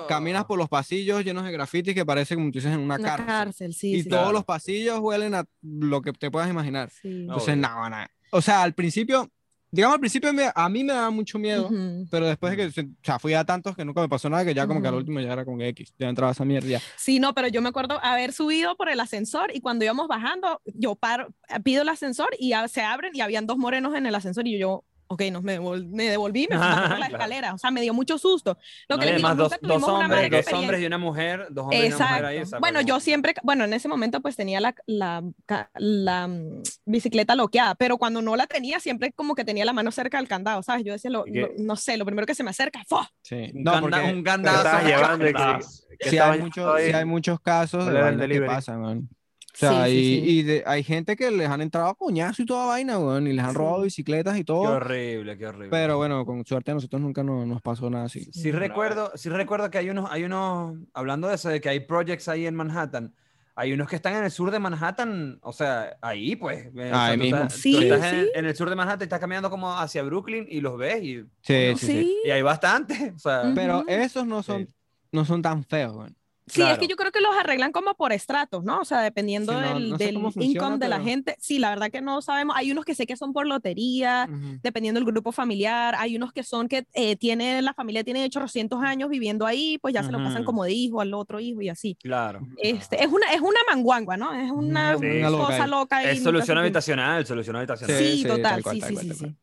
Caminas por los pasillos llenos de grafitis que parece como si estuvieses en una, Una cárcel. cárcel, sí. y sí, todos Claro. los pasillos huelen a lo que te puedas imaginar. sí. Entonces, Obvio. nada, nada. O sea, al principio, digamos, al principio me- a mí me daba mucho miedo, Ujú. pero después de que, o sea, fui a tantos que nunca me pasó nada, que ya como que al último ya era que X, ya entraba esa mierda. ya. Sí, no, pero yo me acuerdo haber subido por el ascensor y cuando íbamos bajando, yo paro, pido el ascensor y ya se abren y habían dos morenos en el ascensor y yo, ok, no, me, devol- me devolví, me fui bajando la Claro. escalera, o sea, me dio mucho susto. Lo No, que les digo, además, dos, dos hombres, dos hombres y una mujer, dos hombres y una mujer ahí. Exacto. o sea, Bueno, como- yo siempre, bueno, en ese momento pues tenía la, la, ca- la, mm, bicicleta bloqueada, pero cuando no la tenía, siempre como que tenía la mano cerca del candado, ¿sabes? Yo decía, lo- lo- no sé, lo primero que se me acerca, ¡fua! Sí. Un, No, canda- un ¿Qué candazo. estabas llevando? ¿Qué- Candazo. qué sí estabas hay, ahí? sí hay muchos casos de ¿Cuál era el vainas que pasan, weón. O sea, Sí, sí, y, sí. y de- hay gente que les han entrado a coñazo y toda vaina, weón, y les han Sí. robado bicicletas y Qué todo. horrible, qué horrible. Pero bueno, con suerte a nosotros nunca no- nos pasó nada así. Sí recuerdo, sí recuerdo que hay unos, hay unos, hablando de eso, de que hay projects ahí en Manhattan, hay unos que están en el sur de Manhattan, o sea, ahí pues. eh, Ahí mismo. estás, Sí, estás en, sí. en el sur de Manhattan, estás caminando como hacia Brooklyn y los ves y, Sí, sí, sí. Sí, y hay bastante, *laughs* o sea. Pero esos no son, Sí. no son tan feos, weón. Sí, es que yo creo que los arreglan como por estratos, ¿no? O sea, dependiendo Sí, no- del, no sé del cómo funciona, income de la gente. Sí, la verdad que no sabemos. Hay unos que sé que son por lotería, dependiendo del grupo familiar. Hay unos que son que eh, tiene, la familia tiene 800 años viviendo ahí, pues ya se lo pasan como de hijo al otro hijo y así. claro. Este, es una, es una manguangua, ¿no? Es una, Sí. una loca cosa ahí. loca. y Es solución habitacional, solución habitacional. Sí, Sí, sí, total, cual, sí, sí, cual, sí, sí.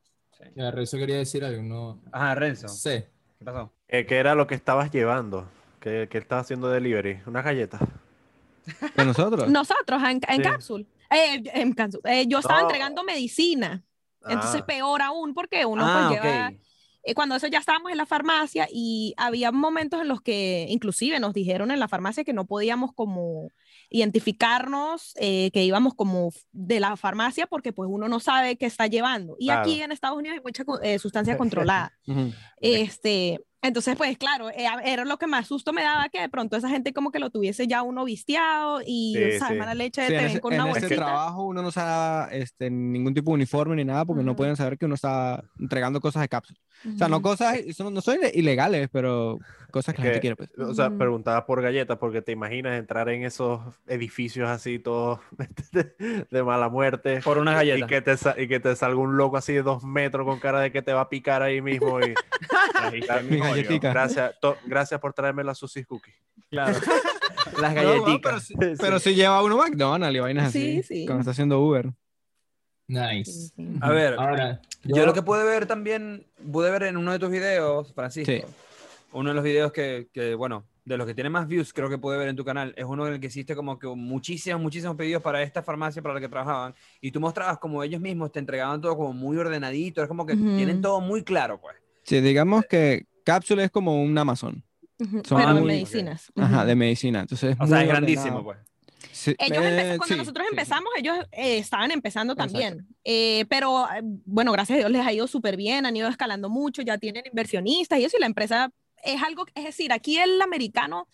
Ya, Renzo quería decir algo, no Ajá, Renzo, sé. ¿qué pasó? Eh, ¿Qué era lo que estabas llevando? ¿Qué, qué estabas haciendo delivery? ¿Unas galletas? ¿De nosotros? Nosotros en, en Sí. cápsula. eh, en cápsula. Eh, yo estaba No. entregando medicina. Entonces, Ah, peor aún, porque uno ah, pues lleva ok. eh, cuando eso ya estábamos en la farmacia y había momentos en los que inclusive nos dijeron en la farmacia que no podíamos como identificarnos, eh, que íbamos como de la farmacia porque pues uno no sabe qué está llevando. Y aquí Claro. en Estados Unidos hay mucha eh, sustancia controlada. *laughs* Este, entonces pues claro, eh, era lo que más susto me daba que de pronto esa gente como que lo tuviese ya uno vistiado y, Sí, sí. Mala leche, Sí, te en ven ese, con en una ese bolsita. trabajo uno no usaba este, ningún tipo de uniforme ni nada porque no Ujú. pueden saber que uno está entregando cosas de cápsula. O sea, no cosas, eso no son ilegales, pero cosas que la gente que- quiere. Pues. O sea, preguntaba por galletas porque te imaginas entrar en esos edificios así todos *laughs* de, de mala muerte Por una y galleta. que, te, y que te salga un loco así de dos metros con cara de que te va a picar ahí mismo. Y, *laughs* Mi galletica. gracias, to- gracias por traerme las Susis Cookies. Claro. *laughs* Las No, galletitas. pero, si, pero si lleva uno McDonald's y vainas Sí, así. sí. Cuando está haciendo Uber. Nice. sí. A ver, Ahora, Yo lo que pude ver también, pude ver en uno de tus videos, Francisco, Sí. uno de los videos que, que, bueno, de los que tiene más views, creo que pude ver en tu canal, es uno en el que hiciste como que muchísimos, muchísimos pedidos para esta farmacia para la que trabajaban, y tú mostrabas como ellos mismos te entregaban todo como muy ordenadito, es como que Ujú. tienen todo muy claro, pues. Sí, digamos que cápsula es como un Amazon. Son Pero de muy- medicinas. Ajá, de medicina. Entonces, O sea, es grandísimo, ordenado. pues. Sí, Ellos empe- eh, cuando sí, nosotros sí. empezamos, ellos eh, estaban empezando también. Eh, pero eh, bueno, gracias a Dios les ha ido súper bien, han ido escalando mucho, ya tienen inversionistas y eso, y la empresa es algo, es decir, aquí el americano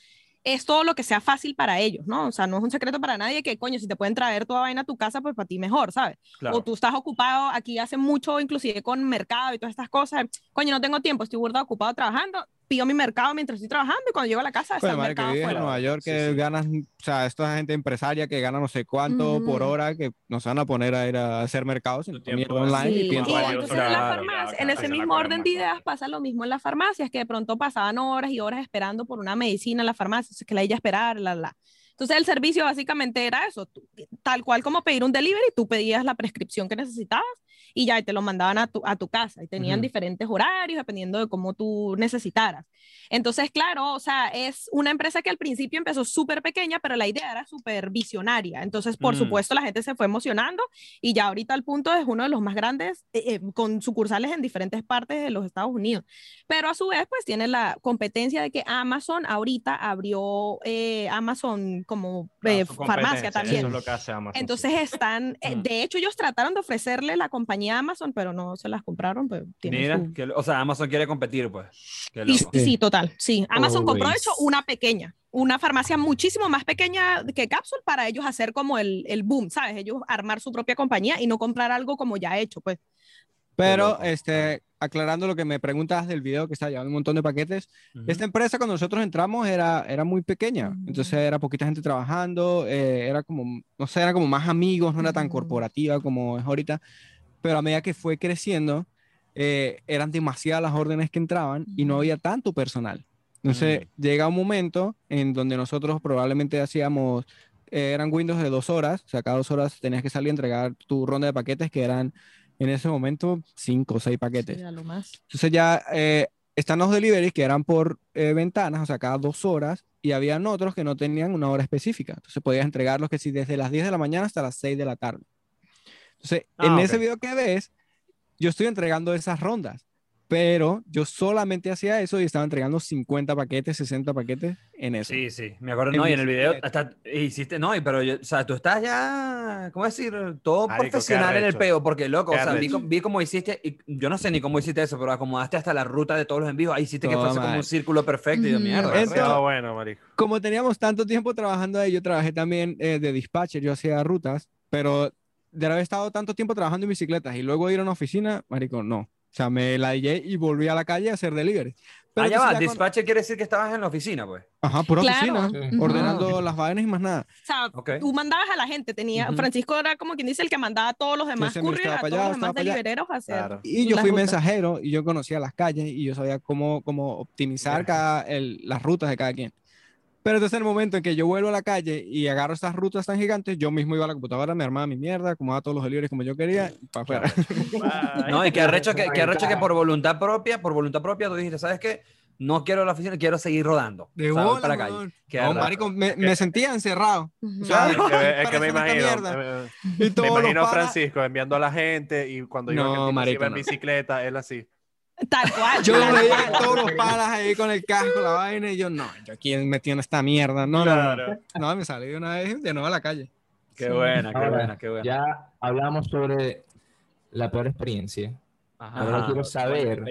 es todo lo que sea fácil para ellos, ¿no? O sea, no es un secreto para nadie que, coño, si te pueden traer toda vaina a tu casa, pues para ti mejor, ¿sabes? Claro. O tú estás ocupado, aquí hace mucho, inclusive con mercado y todas estas cosas, coño, no tengo tiempo, estoy burda ocupado trabajando, pido mi mercado mientras estoy trabajando y cuando llego a la casa está el madre, que mercado vives en. Nueva York, Sí, que sí. ganas, o sea, esta gente empresaria que gana no sé cuánto por Ujú. hora, que no se van a poner a ir a hacer mercados, Tu tiempo online Sí, y y entonces en, la farmacia, claro, en ese mismo orden de ideas pasa lo mismo en las farmacias, que de pronto pasaban horas y horas esperando por una medicina en la farmacia, entonces que la ella esperar, la, la. Entonces el servicio básicamente era eso, tú- tal cual como pedir un delivery, tú pedías la prescripción que necesitabas y ya y te lo mandaban a tu, a tu casa y tenían Ujú. diferentes horarios dependiendo de cómo tú necesitaras. Entonces, claro, o sea, es una empresa que al principio empezó súper pequeña, pero la idea era súper visionaria. Entonces, por Mm. supuesto, la gente se fue emocionando y ya ahorita al punto es uno de los más grandes eh, eh, con sucursales en diferentes partes de los Estados Unidos. Pero a su vez, pues tiene la competencia de que Amazon ahorita abrió eh, Amazon como eh, Su farmacia también. Eso es lo que hace Amazon. Entonces están, eh, Mm. de hecho ellos trataron de ofrecerle la compañía Amazon, pero no se las compraron, pero tienen Mira, su- que- o sea, Amazon quiere competir, pues. Y- loco. sí. total, sí. Amazon compró de hecho una pequeña, una farmacia muchísimo más pequeña que Capsule para ellos hacer como el, el boom, ¿sabes? Ellos armar su propia compañía y no comprar algo como ya hecho, pues. Pero, este, aclarando lo que me preguntas del video que está llevando un montón de paquetes, Ujú. esta empresa cuando nosotros entramos era, era muy pequeña, Ujú. entonces era poquita gente trabajando, eh, era como, no sé, era como más amigos, no era tan Ujú. corporativa como es ahorita, pero a medida que fue creciendo, eh, eran demasiadas las órdenes que entraban y no había tanto personal. Entonces llega un momento en donde nosotros probablemente hacíamos, eh, eran Windows de dos horas, o sea, cada dos horas tenías que salir a entregar tu ronda de paquetes que eran en ese momento cinco o seis paquetes. Sí, lo más. Entonces ya eh, están los deliveries que eran por eh, ventanas, o sea, cada dos horas, y habían otros que no tenían una hora específica. Entonces podías entregarlos que si desde las 10 de la mañana hasta las 6 de la tarde. Entonces, Ah, en ok. ese video que ves, yo estoy entregando esas rondas, pero yo solamente hacía eso y estaba entregando 50 paquetes, 60 paquetes en eso. Sí, sí, me acuerdo, En no, y en el video hasta hiciste, no, y pero yo, o sea, tú estás ya, ¿cómo decir? Todo Marico, profesional en el peo, porque loco, o sea, vi, vi cómo hiciste, y yo no sé ni cómo hiciste eso, pero acomodaste hasta la ruta de todos los envíos, ahí hiciste que fuese como un círculo perfecto, y yo, mierda. Entonces- bueno, marico. Como teníamos tanto tiempo trabajando ahí, yo trabajé también eh, de dispatcher, yo hacía rutas, pero de haber estado tanto tiempo trabajando en bicicletas y luego ir a una oficina, marico, no. O sea, me la dije y volví a la calle a hacer ah, ya entonces va, con- dispatcher quiere decir que estabas en la oficina, pues. Ajá, pura Claro. oficina, Sí. ordenando las vainas y más nada. O sea, Ok. tú mandabas a la gente, tenía, Ujú. Francisco era como quien dice el que mandaba a todos los demás couriers, a todos allá, los demás allá. delivereros a hacer. Claro. Y yo fui rutas. mensajero y yo conocía las calles y yo sabía cómo, cómo optimizar cada, el- las rutas de cada quien. Pero entonces en el momento en que yo vuelvo a la calle y agarro estas rutas tan gigantes, yo mismo iba a la computadora, me armaba mi mierda, acomodaba todos los deliveries como yo quería y para afuera. *laughs* No, y que arrecho que, que arrecho que por voluntad propia, por voluntad propia, tú dijiste, ¿sabes qué? No quiero la oficina, quiero seguir rodando. De bola, para la calle. No, marico, me, me sentía encerrado. O sea, *laughs* Es que, me- es que me imagino, mierda. me, me imagino a Francisco enviando a la gente y cuando iba, No, se marico, iba en no. bicicleta, él así. Tal cual. Yo tal veía cual. todos los panas ahí con el casco, la vaina, y yo, no, yo aquí metido en esta mierda. No, no, no. No, me salí de una vez de nuevo a la calle. Qué Sí. buena, qué Ahora, buena, qué buena. Ya hablamos sobre la peor experiencia. Ajá. Ahora quiero saber.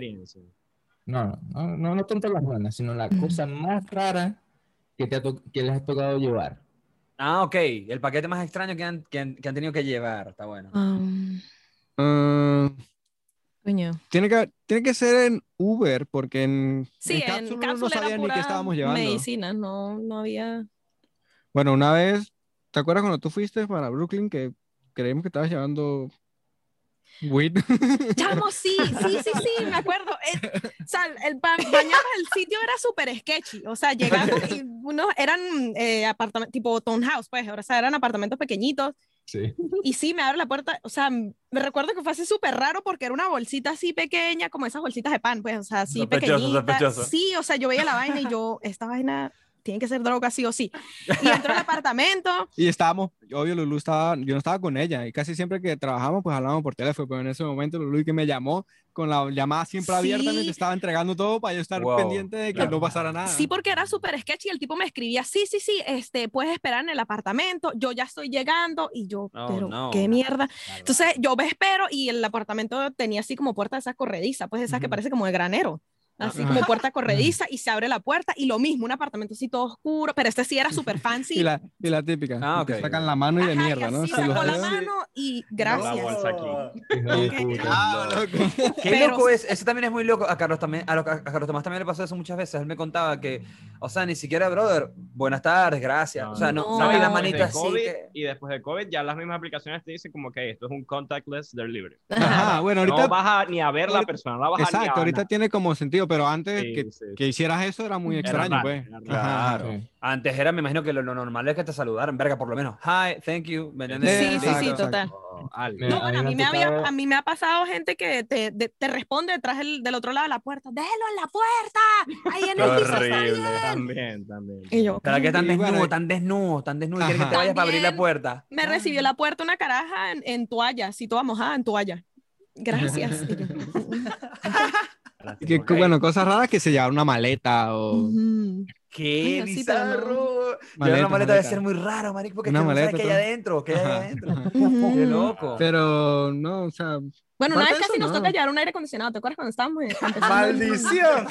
No, no, no, no tanto las buenas, sino la cosa *laughs* más rara que, te ha to- que les ha tocado llevar. Ah, ok. El paquete más extraño que han, que han, que han tenido que llevar. Está bueno. Um, coño. Tiene, que, tiene que ser en Uber, porque en, Sí, en Capsule uno cápsula no sabía ni qué estábamos llevando. medicina, no, no había. Bueno, una vez, ¿te acuerdas cuando tú fuiste para Brooklyn que creímos que estabas llevando weed? *laughs* Chamo, sí, sí, sí, sí, me acuerdo. Eh, o sea, el ba- el sitio era súper sketchy. O sea, llegamos y *laughs* unos eran eh, apartamentos tipo townhouse, pues, o sea, eran apartamentos pequeñitos. Sí. *laughs* Y sí, me abre la puerta, o sea, me recuerdo que fue así súper raro porque era una bolsita así pequeña, como esas bolsitas de pan, pues, o sea, así Sospechoso, pequeñita. sospechoso. Sí, o sea, yo veía la vaina y yo, esta vaina tiene que ser droga sí o sí. *laughs* Y entro al apartamento, Y estábamos, obvio, Lulu estaba, yo no estaba con ella, y casi siempre que trabajamos, pues hablábamos por teléfono, pero en ese momento Lulu que me llamó, con la llamada siempre abierta, Sí. mientras estaba entregando todo para yo estar Wow, pendiente de que claro. no pasara nada. sí, porque era súper sketchy, el tipo me escribía, sí, sí, sí, este, puedes esperar en el apartamento, yo ya estoy llegando, y yo, Oh, pero no. qué mierda. Entonces yo me espero y el apartamento tenía así como puerta de esas corredizas, pues esas que Ujú. parece como de granero. Así como puerta corrediza, y se abre la puerta, y lo mismo, un apartamento así todo oscuro, pero este sí era *laughs* súper fancy. Y la, y la típica. Ah, que ok. sacan la mano y de Ajá, y mierda, ¿no? así Sí, los sacó la mano y gracias. Ah. *laughs* Qué loco es, eso también es muy loco. A Carlos, también, a, lo- a Carlos Tomás también le pasó eso muchas veces. Él me contaba que, o sea, ni siquiera, brother, buenas tardes, gracias. o sea, no, no. no, y la No, de así. COVID, que- Y después de COVID, ya las mismas aplicaciones te dicen como que esto es un contactless delivery. Ajá, bueno, ahorita. no vas a ni a ver la persona, no vas Exacto, ahorita tiene como sentido, pero antes Sí, que, sí, que hicieras eso era muy Era extraño, raro, pues. era. Claro. Sí. Antes era, me imagino que lo, lo normal es que te saludaran, verga, por lo menos. Hi, thank you. ¿me? Sí, sí, Exacto, sí, total. Oh, No, a bueno, a mí me me ha había, a mí me ha pasado gente que te, de- te responde detrás del, del otro lado de la puerta, déjelo en la puerta, ahí en Qué *laughs* el piso está horrible. bien. También, también. Y yo, que tan desnudo, bueno, tan desnudo, tan desnudo. Quiere que te vayas para abrir la puerta. me recibió la puerta una caraja en, en toalla, así toda mojada en toalla. Gracias. *laughs* Que. Bueno, cosas raras que se llevaron una maleta o. Qué Ay, no. bizarro. Llevar una maleta debe maleta. ser muy raro, marico, porque Una es que no sabes maleta, qué hay adentro, qué hay adentro. Qué loco. Pero no, o sea. Bueno, una vez casi nos no. toca llevar un aire acondicionado. ¿Te acuerdas cuando estábamos empezando? ¡Maldición!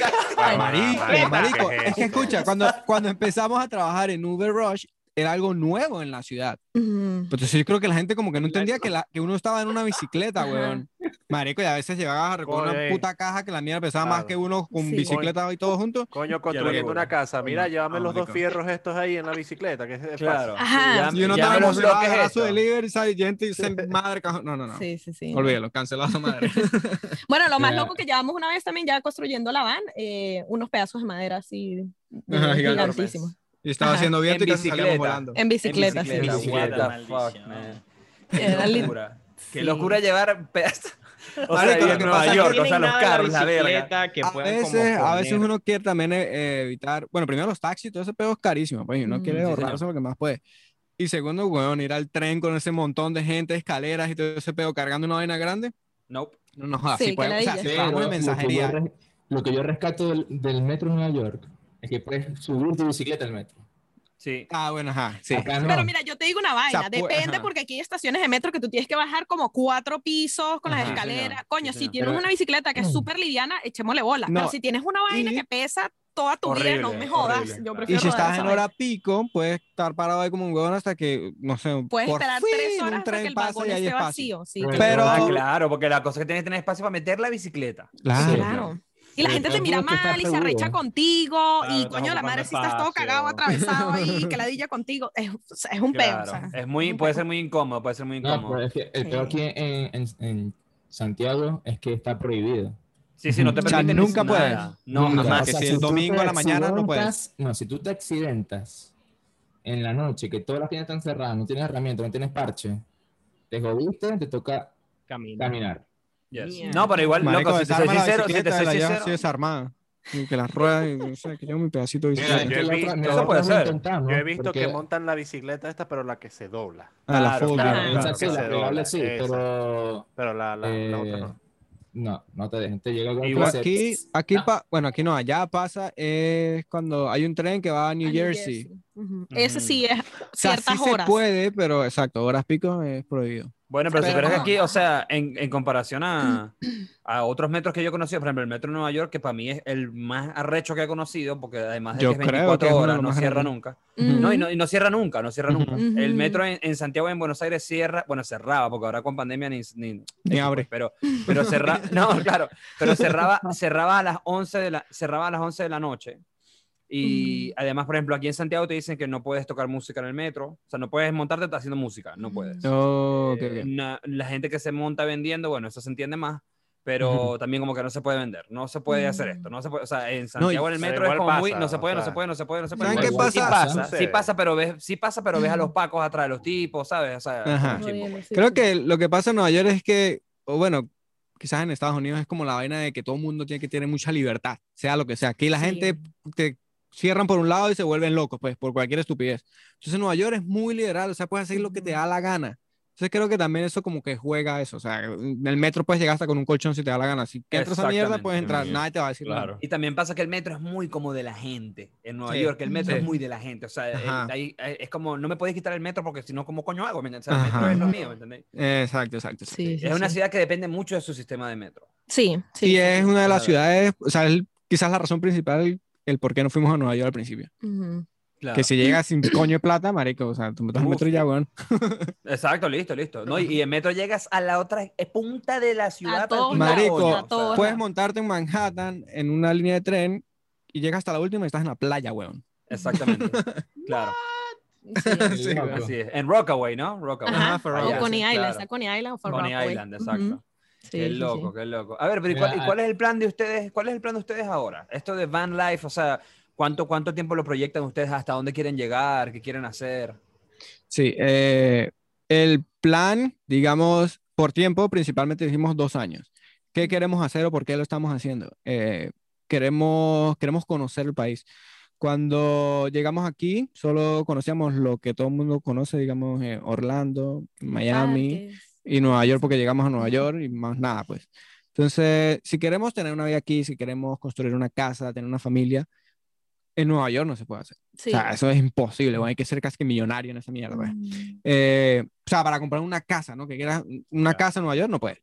Marico, marico, ¿qué es que escucha, cuando, cuando empezamos a trabajar en Uber Rush, era algo nuevo en la ciudad. Ujú. Entonces yo creo que la gente como que no entendía que, la, que uno estaba en una bicicleta, weón. Marico, y a veces llegabas a recoger una puta caja que la mierda pesaba más Claro. que uno con Sí. bicicleta y todo junto. Coño, construyendo una casa. Mira, Coño, llévame ah, los dos fierros estos ahí en la bicicleta, que es Claro. Ajá. Ya- Y uno estaba emocionado, esto. delivery, ¿sabes? Y gente dice, madre, cajón. No, no, no. Sí, sí, sí. Olvídalo, cancelado madre. *laughs* Bueno, lo más Ya. loco que llevamos una vez también ya construyendo la van, eh, unos pedazos de madera así Ajá, gigantísimos. Y estaba Ajá. haciendo viento En y casi salíamos bicicleta. volando. En bicicleta, sí. En bicicleta, sí. what the fuck, man. Qué locura. Qué Sí. locura llevar pedazos. *laughs* O sea, lo que Nueva pasa York, o tienen sea, los carros, la verga. bicicleta que A veces, a veces uno quiere también eh, evitar, bueno, primero los taxis, todo ese pedo es carísimo, pues, y uno Mm, quiere sí, ahorrarse señor. lo que más puede. Y segundo, weón, ir al tren con ese montón de gente, escaleras y todo ese pedo cargando una vaina grande, Nope. no nos jodas, Sí, sí podemos, o sea, si que yo mensajería. Lo que yo rescato del, del metro de Nueva York es que puedes subir tu bicicleta al metro. Sí. Ah, bueno, ajá, sí. Acá no. Pero mira, yo te digo una vaina, sea, pu- depende ajá. porque aquí hay estaciones de metro que tú tienes que bajar como cuatro pisos con las Ajá. Sí, escaleras. señor. Coño, Sí, si tienes Pero- una bicicleta que es Mm. súper liviana, echémosle bola. No, Pero si tienes una vaina y- que pesa toda tu vida, no Horrible, me jodas. horrible, Yo prefiero Y si estás en vaina. hora pico, puedes estar parado ahí como un huevón hasta que, no sé, Puedes por esperar fin tres horas un hasta que el vagón esté vacío. Sí, Pero- Pero- Ah, claro, porque la cosa es que tienes que tener espacio para meter la bicicleta. Claro. Sí. Claro. Y la gente te mira mal y se arrecha contigo. y coño, la madre si estás todo cagado, atravesado ahí, *laughs* que ladilla contigo. Es, es un peo. Claro. O sea, es muy, puede peo. ser muy incómodo, puede ser muy incómodo. es que el Sí. peor aquí en, en, en Santiago es que está prohibido. Sí, sí, no te *laughs* O sea, permiten nunca nada. puedes. No, Nunca. jamás. que O sea, si el domingo a la mañana no puedes. No, si tú te accidentas en la noche, que todas las tiendas están cerradas, no tienes herramienta, no tienes parche, te jodiste, te toca Caminar. caminar. Yes. No, pero igual, Marico, loco, si te soy sincero, si te soy sincero, desarmada. Y que las ruedas, y, no sé, que mi pedacito de Mira, yo he la otra- visto- eso puede ser. Yo he visto que montan la bicicleta esta, pero la que se dobla. Ah, la Claro, que la dobla, sí, esa. pero Pero la, la, la otra eh, no. no, no te dejen, te llega con Igual ese- aquí, aquí Ah. pa- bueno, aquí no, allá pasa es cuando hay un tren que va a New A New Jersey. Ese sí es O sea, ciertas sí se puede, pero exacto, horas pico es prohibido. Bueno, pero si Pero- crees que aquí, o sea, en, en comparación a, a otros metros que yo he conocido, por ejemplo, el metro de Nueva York, que para mí es el más arrecho que he conocido, porque además de Yo que es creo 24 que es horas, no cierra grandes. nunca. Ujú. No y, no, y no cierra nunca, no cierra nunca. Ujú. El metro en, en Santiago y en Buenos Aires cierra, bueno, cerraba, porque ahora con pandemia ni, ni, Ni abre. Pero, pero cerraba, *laughs* no, claro, pero cerraba, cerraba a las 11 de la, cerraba a las 11 de la noche. Y además, por ejemplo, aquí en Santiago te dicen que no puedes tocar música en el metro, o sea, no puedes montarte haciendo música, no puedes. Oh, ok, Eh, ok. na- la gente que se monta vendiendo, bueno, eso se entiende más, pero también como que no se puede vender, no se puede hacer esto, no se puede, o sea, en Santiago en el metro es como muy, pasa, no se o puede, no se puede, no se puede, no se puede. ¿saben qué Igual Sí pasa? pasa, sí pasa, pero ves, sí pasa, pero ves a los pacos atrás de los tipos, ¿sabes? O sea, Jodiendo, pues. Creo que lo que pasa en Nueva York es que, o bueno, quizás en Estados Unidos es como la vaina de que todo el mundo tiene que tener mucha libertad, sea lo que sea. Aquí la Sí. gente te cierran por un lado y se vuelven locos, pues, por cualquier estupidez. Entonces Nueva York es muy liberal, o sea, puedes hacer lo que te da la gana. Entonces creo que también eso como que juega eso, o sea, en el metro puedes llegar hasta con un colchón si te da la gana. Si entras a mierda, puedes entrar, nadie te va a decir Claro. nada. Y también pasa que el metro es muy como de la gente en Nueva Sí, York. El metro sí. es muy de la gente. O sea, el- Ajá. ahí- ahí es como, no me podéis quitar el metro porque si no, ¿cómo coño hago? ¿Me entiendes? O sea, el metro Ajá. es lo mío, ¿me entendéis? Exacto, exacto. exacto. Sí, sí, Es una ciudad que depende mucho de su sistema de metro. Sí, sí, y es una de las ciudades, o sea, es quizás la razón principal, el por qué no fuimos a Nueva York al principio. Ujú. Claro. Que si llegas sin *clears throat* coño de plata, marico, o sea, tú metes Uf. metro y ya, weón. *laughs* Exacto, listo, listo. No, y, y en metro llegas a la otra punta de la ciudad. todos Marico, todos Puedes montarte en Manhattan en una línea de tren y llegas hasta la última y estás en la playa, weón. Exactamente. *laughs* claro. Sí. *laughs* Sí. Así es. En Rockaway, ¿no? Rockaway. Ajá, for o Coney Island, claro. está Coney Island o Coney Rockaway. Island, exacto. Ujú. Sí, Qué loco, sí. qué loco. A ver, pero ¿y cuál, y cuál es el plan de ustedes? ¿Cuál es el plan de ustedes ahora? Esto de van life, o sea, ¿cuánto, cuánto tiempo lo proyectan ustedes? ¿Hasta dónde quieren llegar? ¿Qué quieren hacer? Sí, eh, el plan, digamos, por tiempo, principalmente dijimos dos años. ¿Qué queremos hacer o por qué lo estamos haciendo? Eh, queremos, queremos conocer el país. Cuando llegamos aquí, solo conocíamos lo que todo el mundo conoce, digamos, eh, Orlando, Miami Parques. Y Nueva York, porque llegamos a Nueva York y más nada, pues. Entonces, si queremos tener una vida aquí, si queremos construir una casa, tener una familia, en Nueva York no se puede hacer. Sí. O sea, eso es imposible, weón, hay que ser casi que millonario en esa mierda, pues. Mm. Eh, o sea, para comprar una casa, ¿no? Que quieras una Claro. casa en Nueva York, no puedes.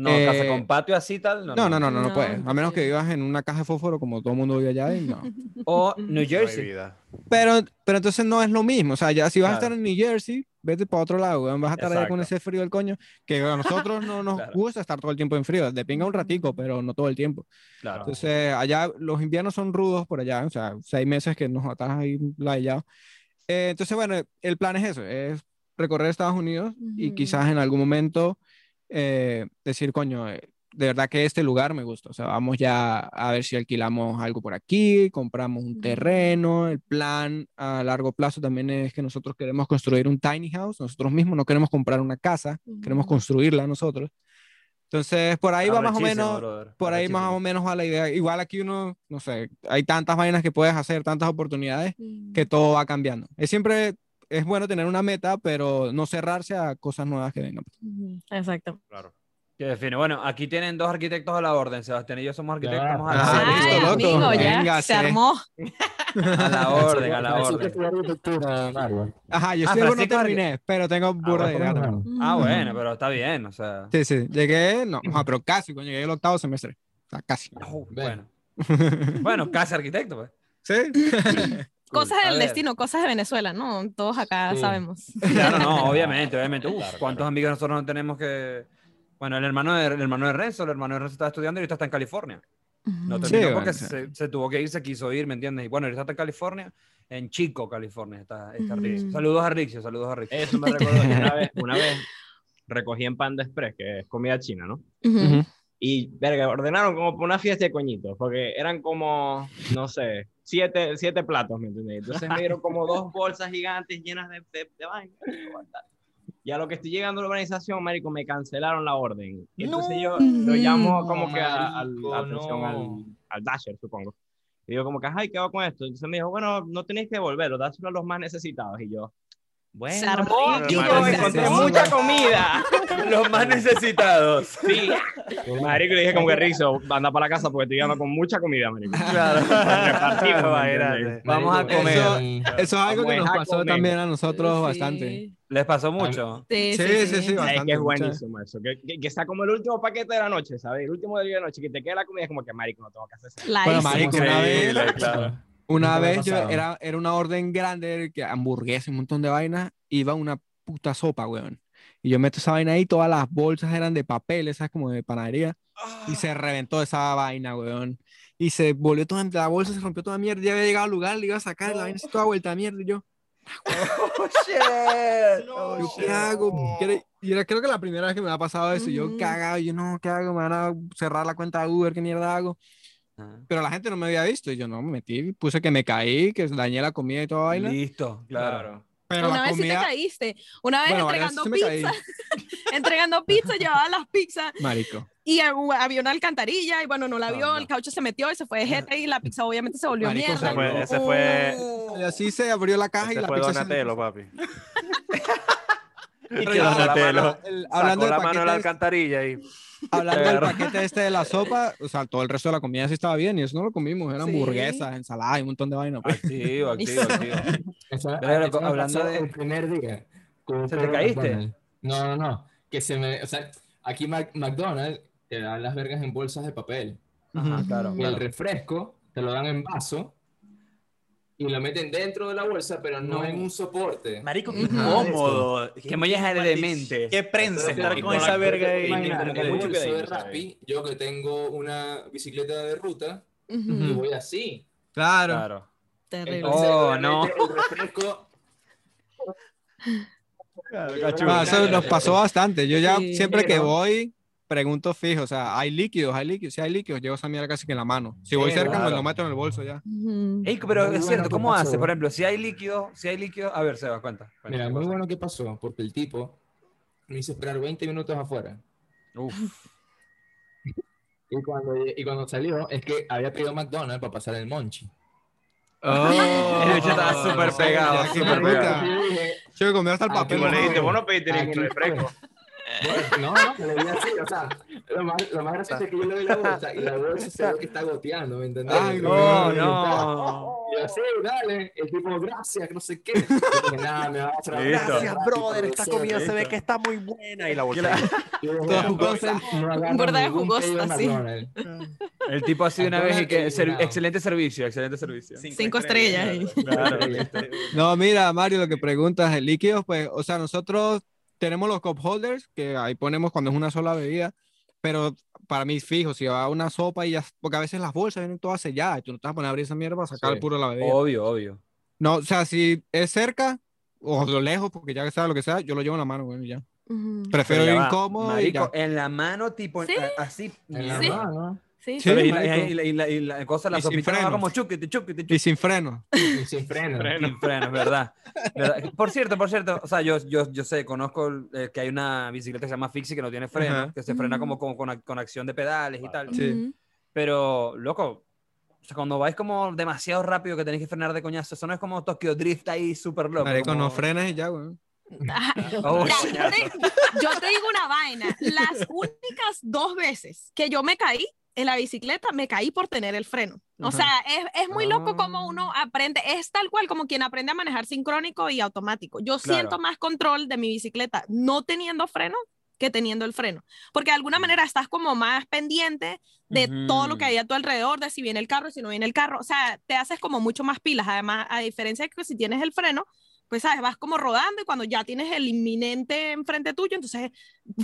No, Eh, casa con patio así tal. No, No, no, no, no, no, No, puedes. A menos que vivas en una caja de fósforo como todo el mundo vive allá y no. *laughs* O New Jersey. vida. Pero, pero entonces no es lo mismo. O sea, ya si vas a Claro. estar en New Jersey, vete para otro lado, weón. Vas a estar allá con ese frío del coño, que a nosotros no *laughs* nos Claro. gusta estar todo el tiempo en frío. De pinga un ratico, pero no todo el tiempo. Claro. Entonces, allá los inviernos son rudos por allá, o sea, seis meses que nos estás ahí layado. Eh, entonces, bueno, el plan es eso, es recorrer Estados Unidos y Ujú. quizás en algún momento eh, decir, coño, eh, de verdad que este lugar me gusta. O sea, vamos ya a ver si alquilamos algo por aquí, compramos un terreno. El plan a largo plazo también es que nosotros queremos construir un tiny house, nosotros mismos no queremos comprar una casa, queremos Ujú. construirla nosotros. Entonces, por ahí va más o menos, brother, por ahí más o menos va la idea. Igual aquí uno, no sé, hay tantas vainas que puedes hacer, tantas oportunidades, Mm. que todo va cambiando. Es siempre, es bueno tener una meta, pero no cerrarse a cosas nuevas que vengan. Exacto. Claro. Que define. Bueno, aquí tienen dos arquitectos a la orden. Sebastián y yo somos arquitectos. Ya. Vamos a la Ah, Ay, listo, loco. amigo, ya Véngase. se armó. A la *laughs* orden, a la orden. Ajá, yo Ah, estoy no terminé, pero tengo burda de idea también. Ah, bueno, pero está bien, o sea. Sí, sí, llegué, no, ajá, pero casi, coño, llegué el octavo semestre. O sea, casi. Ven. bueno. bueno, casi arquitecto, pues. ¿Sí? *laughs* Cosas A del destino, cosas de Venezuela, ¿no? Todos acá Sí. sabemos. *laughs* Claro, no, *laughs* obviamente, obviamente. Uf, Claro, ¿Cuántos amigos nosotros no tenemos que. Bueno, el hermano de, el hermano de Renzo, el hermano de Renzo está estudiando y ahorita está en California. No. Sí, terminó bueno, porque se, se tuvo que ir, se quiso ir, ¿me entiendes? Y bueno, ahorita está en California, en Chico, California. Está, está Ujú. Rixio. Saludos a Rixio, saludos a Rixio. Eso me *laughs* recordó que una vez, una vez recogí en Panda Express, que es comida china, ¿no? Ujú. Ujú. Y, verga, ordenaron como una fiesta de coñitos, porque eran como, no sé, siete, siete platos, ¿me entiendes? Entonces me dieron como dos bolsas gigantes llenas de, de, de vaina. Y a lo que estoy llegando a la organización, marico, me cancelaron la orden. Y entonces yo lo llamo como que a, al- marico, atención no. al, al Dasher, supongo. Y digo como que, ay, ¿qué hago con esto? Entonces me dijo, bueno, no tenéis que devolverlo, dáselo a los más necesitados. Y yo, bueno, Se armó. más encontré mucha comida. *laughs* Los más necesitados. Sí. Marico, le dije como que Rizo, anda para la casa porque estoy llegando con mucha comida, marico. *laughs* Claro. *laughs* Vamos a comer. eso- Eso es algo que nos pasó comer. también a nosotros Sí. bastante. ¿Les pasó mucho? Sí, Sí, sí, sí, Es bastante. que es buenísimo eso. Que, que, que sea como el último paquete de la noche, ¿sabes? El último día de la noche, que te quede la comida, es como que, marico, no tengo que hacer eso. Bueno, marico, una vez, Increíble, claro. Una vez yo, era, era una orden grande, que hamburguesa, un montón de vainas, iba una puta sopa, weón. Y yo meto esa vaina ahí, todas las bolsas eran de papel, esas como de panadería, y se reventó esa vaina, weón. Y se volvió toda, la bolsa se rompió toda mierda, ya había llegado al lugar, le iba a sacar, la vaina así toda vuelta a mierda, y yo, *laughs* Oh, shit. Oh, ¿yo shit. ¿qué hago? Y era- creo que la primera vez que me ha pasado eso, y yo cagado, y yo no, ¿qué hago? Me van a cerrar la cuenta de Uber, ¿qué mierda hago? Pero la gente no me había visto, y yo no, me metí, puse que me caí, que dañé la comida y toda vaina. Listo, claro. Pero Una vez sí te comida, caíste. Una vez Bueno, entregando sí pizza. *laughs* entregando pizza, llevaba las pizzas marico. y había una alcantarilla y bueno, no la vio, no. el caucho se metió y se fue de jeta y la pizza obviamente se volvió Marico, mierda. ese fue- ese fue- Y así se abrió la caja y la fue pizza se Donatello, papi. Y que la- el- Sacó hablando del la mano de la paquete, alcantarilla y hablando del paquete este de la sopa, o sea, todo el resto de la comida sí estaba bien y eso no lo comimos, eran Sí. hamburguesas, ensaladas y un montón de vainas. pues. Activo, activo, activo. Eso- Pero, eso hablando pasó de- El primer día. ¿Se te caíste? McDonald's. No, no, no. Que se me. O sea, aquí Mac- McDonald's te da las vergas en bolsas de papel. Ajá, claro, Y el claro. refresco te lo dan en vaso y lo meten dentro de la bolsa, pero no, No. en un soporte. Marico, qué incómodo. Qué molleja de demente. Qué prensa estar con esa verga ahí. que de yo que tengo una bicicleta de ruta y Ujú. voy así. Claro. Claro. Terrible. Entonces, Oh, el refresco Ah, eso nos pasó bastante. Yo ya Sí. siempre que Pero- voy pregunto fijo, o sea, hay líquidos, hay líquidos, si hay líquidos, llevo esa mierda casi que en la mano. Si voy Sí, cerca, me claro. lo meto en el bolso ya. Ey, pero Muy es bueno cierto, ¿cómo hace? Por ejemplo, si hay líquido, si hay líquido, a ver, se da cuenta. cuenta, Mira, ¿qué muy bueno que pasó, porque el tipo me hizo esperar 20 minutos afuera. Uf. Y cuando, y cuando salió, es que había pedido McDonald's para pasar el monchi. *laughs* El bicho estaba súper pegado, ya, súper pegado. Yo me comí hasta el Ah, papel. Como le dijiste, vos no pediste ningún refresco. *laughs* No, no, me lo di así, o sea, lo más, lo más gracioso es que yo le doy la bolsa y la bolsa se ve que está goteando, ¿me entendés? Ay, No, no. Y yo, sí, dale, el tipo, gracias, que no sé qué. Nada, me va a traer. Listo. Gracias, brother. Esta comida se ve que está muy buena. Y la bolsa. Toda agarro Gorda de jugosa, de sí. El tipo así una vez y que excelente servicio, excelente servicio. Cinco estrellas. Claro. No, mira, Mario, lo que preguntas, el líquido, pues, o sea, nosotros tenemos los cup holders, que ahí ponemos cuando es una sola bebida, pero para mí fijo, si va una sopa y ya, porque a veces las bolsas vienen todas selladas, y tú no te vas a poner a abrir esa mierda para sacar Sí. el puro de la bebida. Obvio, obvio. No, o sea, si es cerca o de lejos, porque ya sea lo que sea, yo lo llevo en la mano, bueno, y ya. Ujú. Prefiero Pero ir incómodo y Marico, ya. en la mano, tipo, Sí. a- así. En la Sí. mano, Sí. Sí, y, la, y la- y la- y la cosa, la sopita va freno. como chuquete, chuquete, Y sin freno. y sin freno. *laughs* Sin frenos, ¿verdad? ¿verdad? Por cierto, por cierto, o sea, yo, yo, yo sé, conozco eh, que hay una bicicleta que se llama Fixie que no tiene freno, Ajá. que se frena como, como con, con acción de pedales y tal. Sí. Ujú. Pero, loco, o sea, cuando vais como demasiado rápido que tenéis que frenar de coñazo, eso no es como Tokyo Drift ahí súper loco. Marico, como- no frenes y ya, güey. *laughs* Oh, Mira, yo, te, yo te digo una vaina. Las únicas dos veces que yo me caí en la bicicleta, me caí por tener el freno. O Ajá. sea, es, es muy loco como Ah. uno aprende. Es tal cual como quien aprende a manejar sincrónico y automático. Yo Claro. siento más control de mi bicicleta no teniendo freno que teniendo el freno. Porque de alguna manera estás como más pendiente de todo lo que hay a tu alrededor, de si viene el carro, si no viene el carro. O sea, te haces como mucho más pilas. Además, a diferencia de que si tienes el freno, pues sabes, vas como rodando y cuando ya tienes el inminente enfrente tuyo, entonces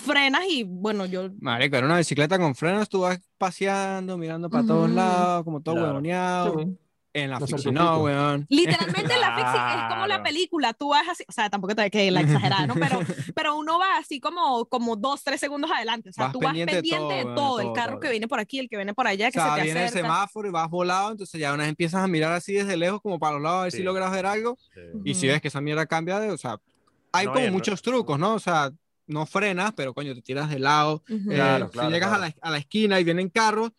frenas y bueno, yo... Marico, era una bicicleta con frenos, tú vas paseando, mirando para todos Ujú. lados, como todo Claro. huevoneado. Sí. En la certifico. no, weón. *laughs* Literalmente la fixie es como la película, tú vas así, o sea, tampoco te hay que la exagerar, ¿no? Pero, *laughs* pero uno va así como, como dos, tres segundos adelante, o sea, Vas tú vas pendiente de pendiente de todo, todo, de el todo, carro todo. que viene por aquí, el que viene por allá, O que sea, se te viene el acerca. semáforo y vas volado, entonces ya una vez empiezas a mirar así desde lejos, como para los lados, a ver Sí. si logras ver algo. Y si ves que esa mierda cambia, de, o sea, hay No, como el- muchos trucos, ¿no? O sea, no frenas, pero coño, te tiras de lado. Ujú. Eh, Claro, si claro, llegas claro. A, la, a la esquina y vienen carros,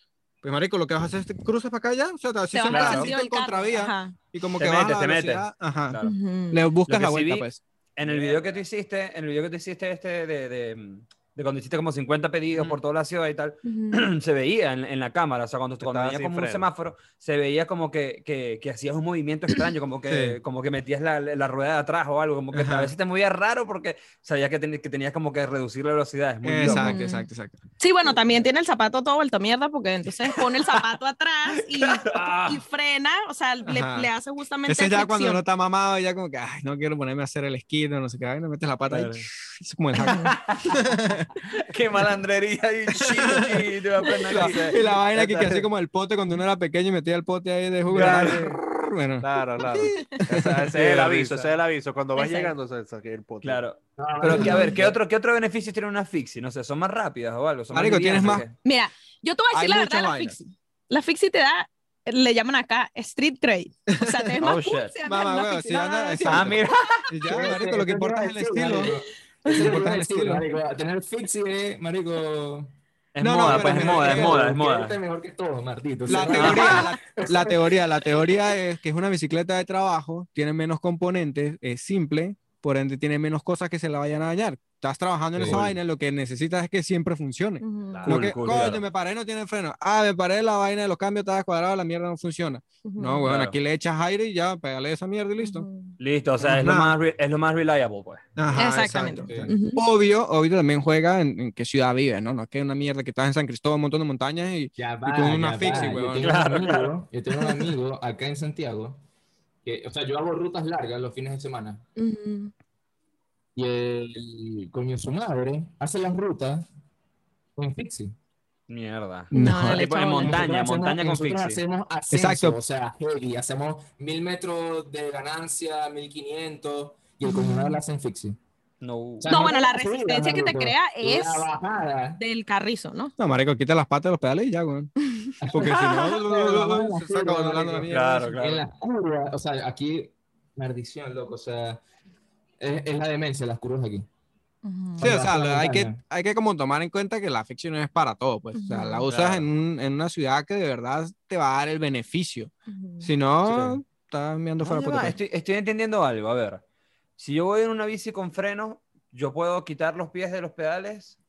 pues marico, lo que vas a hacer es te cruzas para acá ya, o sea, te Te al pedacito sentido en contravía ajá. y como Te que vas metes, a te la ajá. Claro. Le buscas la sí vuelta, vi- pues. En el video que tú hiciste, en el video que tú hiciste este de, de, de cuando hiciste como 50 pedidos por toda la ciudad y tal, *clears throat* se veía en, en la cámara, o sea, cuando, cuando sin como un freno. semáforo, se veía como que, que, que hacías un movimiento extraño, como que, Sí. como que metías la, la rueda de atrás o algo, como que Ajá. a veces te movías raro porque sabías que, ten- que tenías como que reducir la velocidad, es muy. Exacto, loco. exacto, exacto. Sí, bueno, también tiene el zapato todo vuelto mierda porque entonces pone el zapato *laughs* atrás y, y frena, o sea, le, le hace justamente Ese es ya cuando flexión. uno está mamado, ya como que, ay, no quiero ponerme a hacer el esquino, no sé qué, ay, no metes la pata Claro. ahí, es como el hack. *laughs* Qué malandrería y chi, te va a prender aquí. Y la vaina que, que así como el pote cuando uno era pequeño y metía el pote ahí de jugo. Claro. Bueno, Claro, claro. *laughs* Ese, ese es el aviso, ese es el aviso. Cuando vas llegando, se saque el pote. Claro. Pero que, a ver, ¿qué otro, ¿qué otro beneficio tiene una fixie? No sé, ¿son más rápidas o algo? ¿Son Marico, tienes livianas o más-? Mira, yo te voy a Hay decir la muchas verdad, la fixie. La fixie te da, le llaman acá street trade. O sea, te *laughs* es más Oh, cool shit. si andas en una fixie. si anda-. Ah, mira. y ya, marico, lo que importa es el estilo. Es estilo. marico. Tener fixie, marico. Es No, moda, pues es moda, es moda, es moda. es mejor que todo, Martito. La teoría, la, la teoría, la teoría es que es una bicicleta de trabajo, tiene menos componentes, es simple, por ende tiene menos cosas que se la vayan a dañar. Estás trabajando en Sí. esa vaina, lo que necesitas es que siempre funcione. Ujú, Claro. No Cool, que, cool, coño, claro. me paré, no tiene freno. Ah, me paré, la vaina de los cambios está descuadrado, la mierda no funciona. ujú, No, bueno, Claro. aquí le echas aire y ya, pégale esa mierda y listo. ujú. Listo, o sea, es lo, más, es lo más reliable, pues. Ajá, Exactamente. exacto. Obvio, obvio también juega en, en qué ciudad vives, ¿no? No es que una mierda que estás en San Cristóbal, un montón de montañas y Ya con una fixie, va. Yo Claro, un amigo, claro. yo tengo un amigo acá en Santiago, que, o sea, yo hago rutas largas los fines de semana, Ujú. Y el coño su madre hace las rutas en fixie. Mierda. No, No, no le tipo en echo bola. montaña, hacemos- montaña con fixie. hacemos ascenso, Exacto. o sea, heavy, hacemos mil metros de ganancia, mil quinientos, y el coño de su madre la hace en fixie. No. O sea, No, bueno, la subida, resistencia que te crea es del carrizo, ¿no? No, marico, quita las patas de los pedales y ya, weón. *laughs* Porque si no, se saca volando la mierda. Claro, claro. En las curvas, o sea, aquí, maldición, loco, o sea, es, es la demencia las curvas aquí. Sí, o sea, la hay que, hay que como tomar en cuenta que la ficción no es para todo, pues. O sea, la usas Claro. en, un- en una ciudad que de verdad te va a dar el beneficio. Ujú. Si no, estás mirando No, fuera por estoy, estoy entendiendo algo. A ver, si yo voy en una bici con freno, yo puedo quitar los pies de los pedales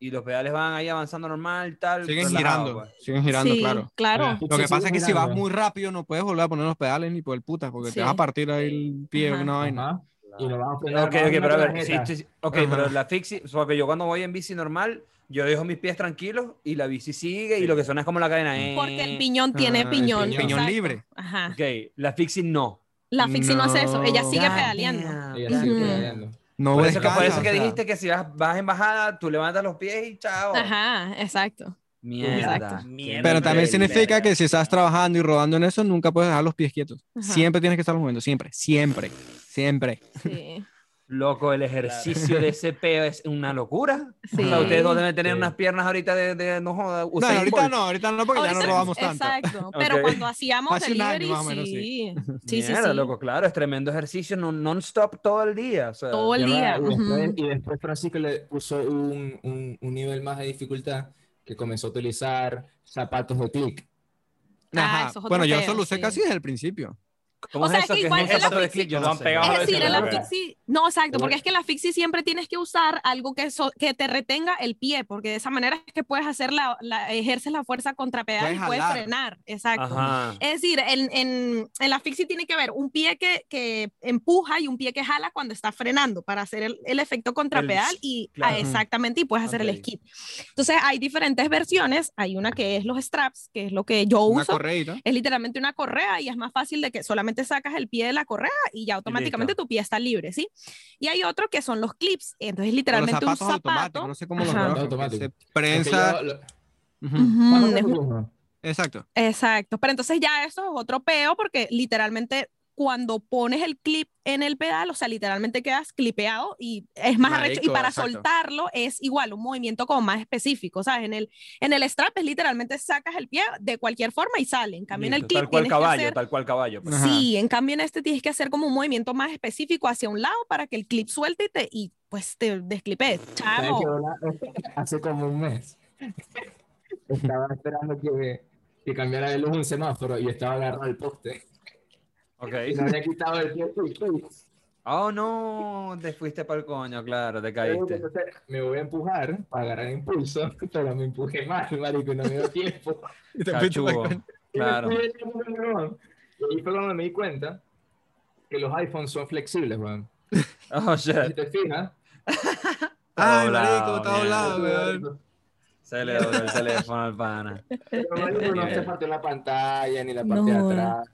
y los pedales van ahí avanzando normal, tal. Siguen girando, pues. siguen girando, Sí, claro. claro. Lo que Sí, pasa es que sigue si vas girando. muy rápido no puedes volver a poner los pedales ni por el puta, porque Sí. te vas a partir ahí el pie o una vaina. Y nos vamos a frenar. Ok, ok, pero a ver, sí, sí, sí, ok, Ajá. pero la fixie, porque yo cuando voy en bici normal, yo dejo mis pies tranquilos y la bici sigue y lo que suena es como la cadena. eh. Porque el piñón tiene Ah, el piñón. piñón exacto. libre. Ajá. Ok, la fixie no. La fixie no. hace eso, ella sigue No. pedaleando. Ella sigue pedaleando. No Por eso, que, por eso que sea. dijiste que si vas, vas en bajada, tú levantas los pies y chao. Ajá, exacto. Mierda. Exacto. qué Mierda. Pero también significa verga. que si estás trabajando y rodando en eso, nunca puedes dejar los pies quietos. Ajá. Siempre tienes que estar moviendo, siempre, siempre, siempre. Sí. *laughs* Loco, el ejercicio de ese peo es una locura. Sí. O sea, ustedes dos deben tener Sí. unas piernas ahorita de, de no joda. No, ahorita Bolt. no, ahorita no, porque ya no rodamos tanto. Exacto. *laughs* Pero Ok. cuando hacíamos Hace año, delivery, más o menos, sí. *laughs* Sí, sí, Mierda, sí. loco, claro, es tremendo ejercicio no- non-stop todo el día. o sea, Todo el día. después, ujú. y después Francisco le puso un, un, un nivel más de dificultad que comenzó a utilizar zapatos de clic. Ah, Bueno, yo eso lo usé sí. casi desde el principio. ¿Cómo O sea, es eso? que ¿Qué igual es la fixie- clic? Yo Lo no han sé. pegado Es de decir, en la fixie, no, exacto, porque es que en la fixie siempre tienes que usar algo que, so- que te retenga el pie, porque de esa manera es que puedes hacer la, la ejerces la fuerza contra pedal Puedes y puedes jalar. frenar, exacto. Ajá. Es decir, en, en, en la fixie tiene que haber un pie que, que empuja y un pie que jala cuando está frenando para hacer el, el efecto contra El- pedal y claro. ah, exactamente y puedes hacer Ok. el skip. Entonces hay diferentes versiones, hay una que es los straps, que es lo que yo Una uso, correíta. es literalmente una correa y es más fácil de que solamente sacas el pie de la correa y ya automáticamente listo. tu pie está libre, ¿sí? Y hay otro que son los clips, entonces O los literalmente un zapato. no sé cómo los Porque prensa. lo- es lo un- mismo. Exacto. Exacto, pero entonces ya eso es otro peo porque literalmente cuando pones el clip en el pedal, o sea, literalmente quedas clipeado y es más arrecho y para exacto. soltarlo es igual, un movimiento como más específico, ¿sabes? En el, en el strap es literalmente sacas el pie de cualquier forma y sale, en cambio en el Listo, clip tal cual tienes que caballo, hacer- tal cual caballo. pues. Ajá. Sí, en cambio en este tienes que hacer como un movimiento más específico hacia un lado para que el clip suelte y, te, y pues te desclipe. ¿Sabes Chavo. qué bola? *laughs* Hace como un mes. Estaba esperando que, que cambiara de luz un semáforo y estaba agarrado al poste. Ok. Y *laughs* me había quitado el uy. Oh, no, te fuiste para el coño, claro, te caíste. Me voy a empujar para agarrar impulso, *laughs* pero me empujé mal, marico, y no me dio tiempo. *laughs* Y te Claro. Y ahí fue cuando me di cuenta que los iPhones son flexibles, weón. Oh, Si shit. te fijas, Ay, marico, está doblado, weón. Se le dobló el teléfono al pana. pero, marico, no se partió la pantalla ni la parte No. de atrás.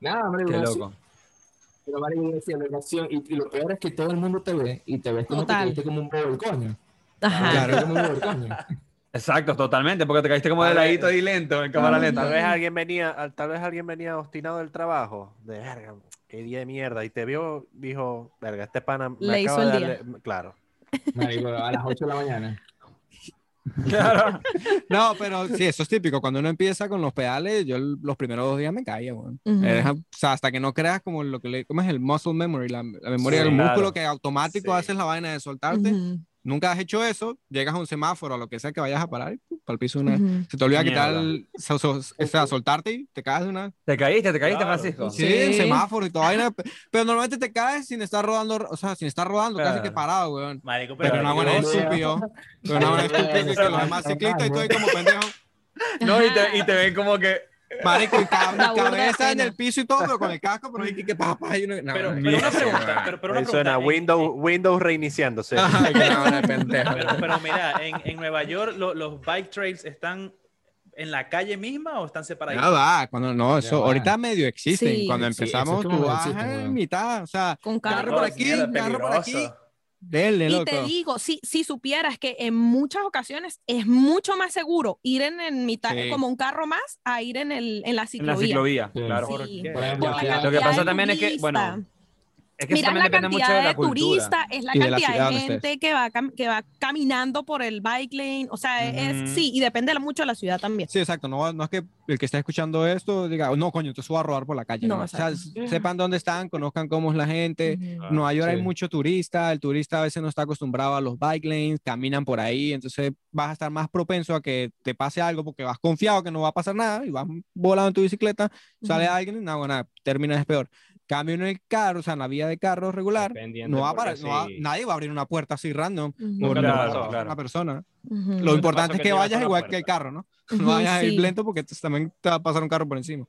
Nada, marico. Qué loco. Pero yo decía, la reacción, y, y lo peor es que todo el mundo te ve y te ves como te viste como un bobo del coño. Ajá. Claro. Como un coño. *laughs* Exacto, totalmente, porque te caíste como de ladito y lento, en cámara lenta. Tal vez alguien venía, al- tal vez alguien venía obstinado del trabajo, de verga, qué día de mierda, y te vio, dijo, verga, este pana me Le hizo acaba de el día. darle-". claro. Marico, a las 8 de la mañana. Claro. *laughs* No, pero sí, eso es típico. Cuando uno empieza con los pedales, yo los primeros dos días me caía, weón. Ujú. Eh, o sea, hasta que no creas como lo que le, ¿cómo es el muscle memory? La, la memoria Sí, del claro. músculo que automático Sí. haces la vaina de soltarte. Ujú. Nunca has hecho eso, llegas a un semáforo, a lo que sea que vayas a parar. Para el piso una. Se te olvida quitar so- so- o sea, soltarte y te caes de una vez. ¿Te caíste? ¿Te caíste, Claro. Francisco? Sí, en Sí. semáforo y toda vaina. pe- Pero normalmente te caes sin estar rodando, o sea, sin estar rodando, casi que Claro. parado, weón. Marico, Pero pero una buena yo- *laughs* estúpido. Pero una buena estúpido que, los demás ciclistas y estoy como pendejo. No, y te, y te ven como que... Marico, y ca- Da mi burda de cabeza en el piso y todo, pero con el casco, pero hay que, que papá. Y no, Pero, pero una pregunta, pero, pero una pregunta. suena en- Windows, Windows reiniciándose. Ay, no, pendejo. Pero, pero mira, en, en Nueva York lo- los bike trails están en la calle misma o están separados? Ya va, cuando no, eso Ya va. ahorita medio existen. Sí. Cuando Sí, empezamos, como tú vas en mitad, o sea, Con carro carro. por aquí, carro por aquí. Dele, Y loco. te digo, si, si supieras que en muchas ocasiones es mucho más seguro ir en, en mitad, Sí. como un carro más, a ir en, el, en la En la ciclovía. ciclovía, Sí. claro. Sí. Por ejemplo, Por la Lo que pasa también es que, bueno, es que Mira la depende mucho cantidad de de turistas, es la Y de la cantidad de gente que va, que va caminando por el bike lane. O sea, es, sí, y depende mucho de la ciudad también. Sí, exacto. No, no es que el que está escuchando esto diga, no, coño, te subo a rodar por la calle. No, No, o sea, sepan dónde están, conozcan cómo es la gente. En Nueva York hay sí. mucho turista, el turista a veces no está acostumbrado a los bike lanes, caminan por ahí, entonces vas a estar más propenso a que te pase algo porque vas confiado que no va a pasar nada y vas volando en tu bicicleta, sale alguien y nada, bueno, terminas peor. Cambio en el carro, o sea, en la vía de carro regular, no va a porque parar, no va- nadie va a abrir una puerta así random por Claro, claro. una persona. Ujú. Lo te importante es que que vayas igual que el puerta. carro, ¿no? No vayas a ir sí. lento porque también te va a pasar un carro por encima.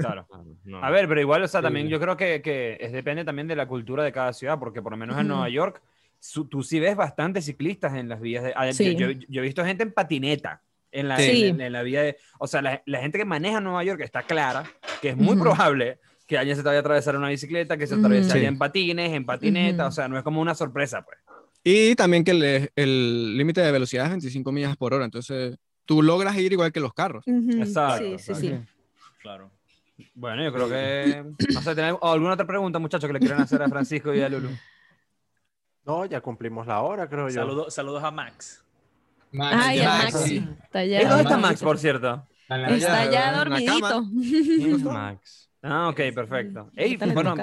Claro. No. A ver, pero igual, o sea, también Sí. yo creo que, que es, depende también de la cultura de cada ciudad, porque por lo menos en Ujú. Nueva York, su- tú sí ves bastantes ciclistas en las vías de... ah, yo- Sí. Yo, yo he visto gente en patineta. En la, Sí. en, en la vía de... O sea, la, la gente que maneja Nueva York está clara que es muy Ujú. probable que alguien se te vaya a atravesar una bicicleta, que se atraviese Sí. alguien en patines, en patineta, o sea, no es como una sorpresa, pues. Y también que el el límite de velocidad es 25 millas por hora, entonces tú logras ir igual que los carros. Exacto, Sí, sí, sí. Claro. Bueno, yo creo que... No sé, ¿tenés alguna otra pregunta, muchachos, que le quieran hacer a Francisco y a Lulu? No, ya cumplimos la hora, creo yo. Saludos, saludos a Max. Max, Ay, ya, Maxi. sí. Está ¿Y ya, dónde está Max. Por cierto? Está en ya, en dormidito. Max. Ah, ok, perfecto. Ey, bueno,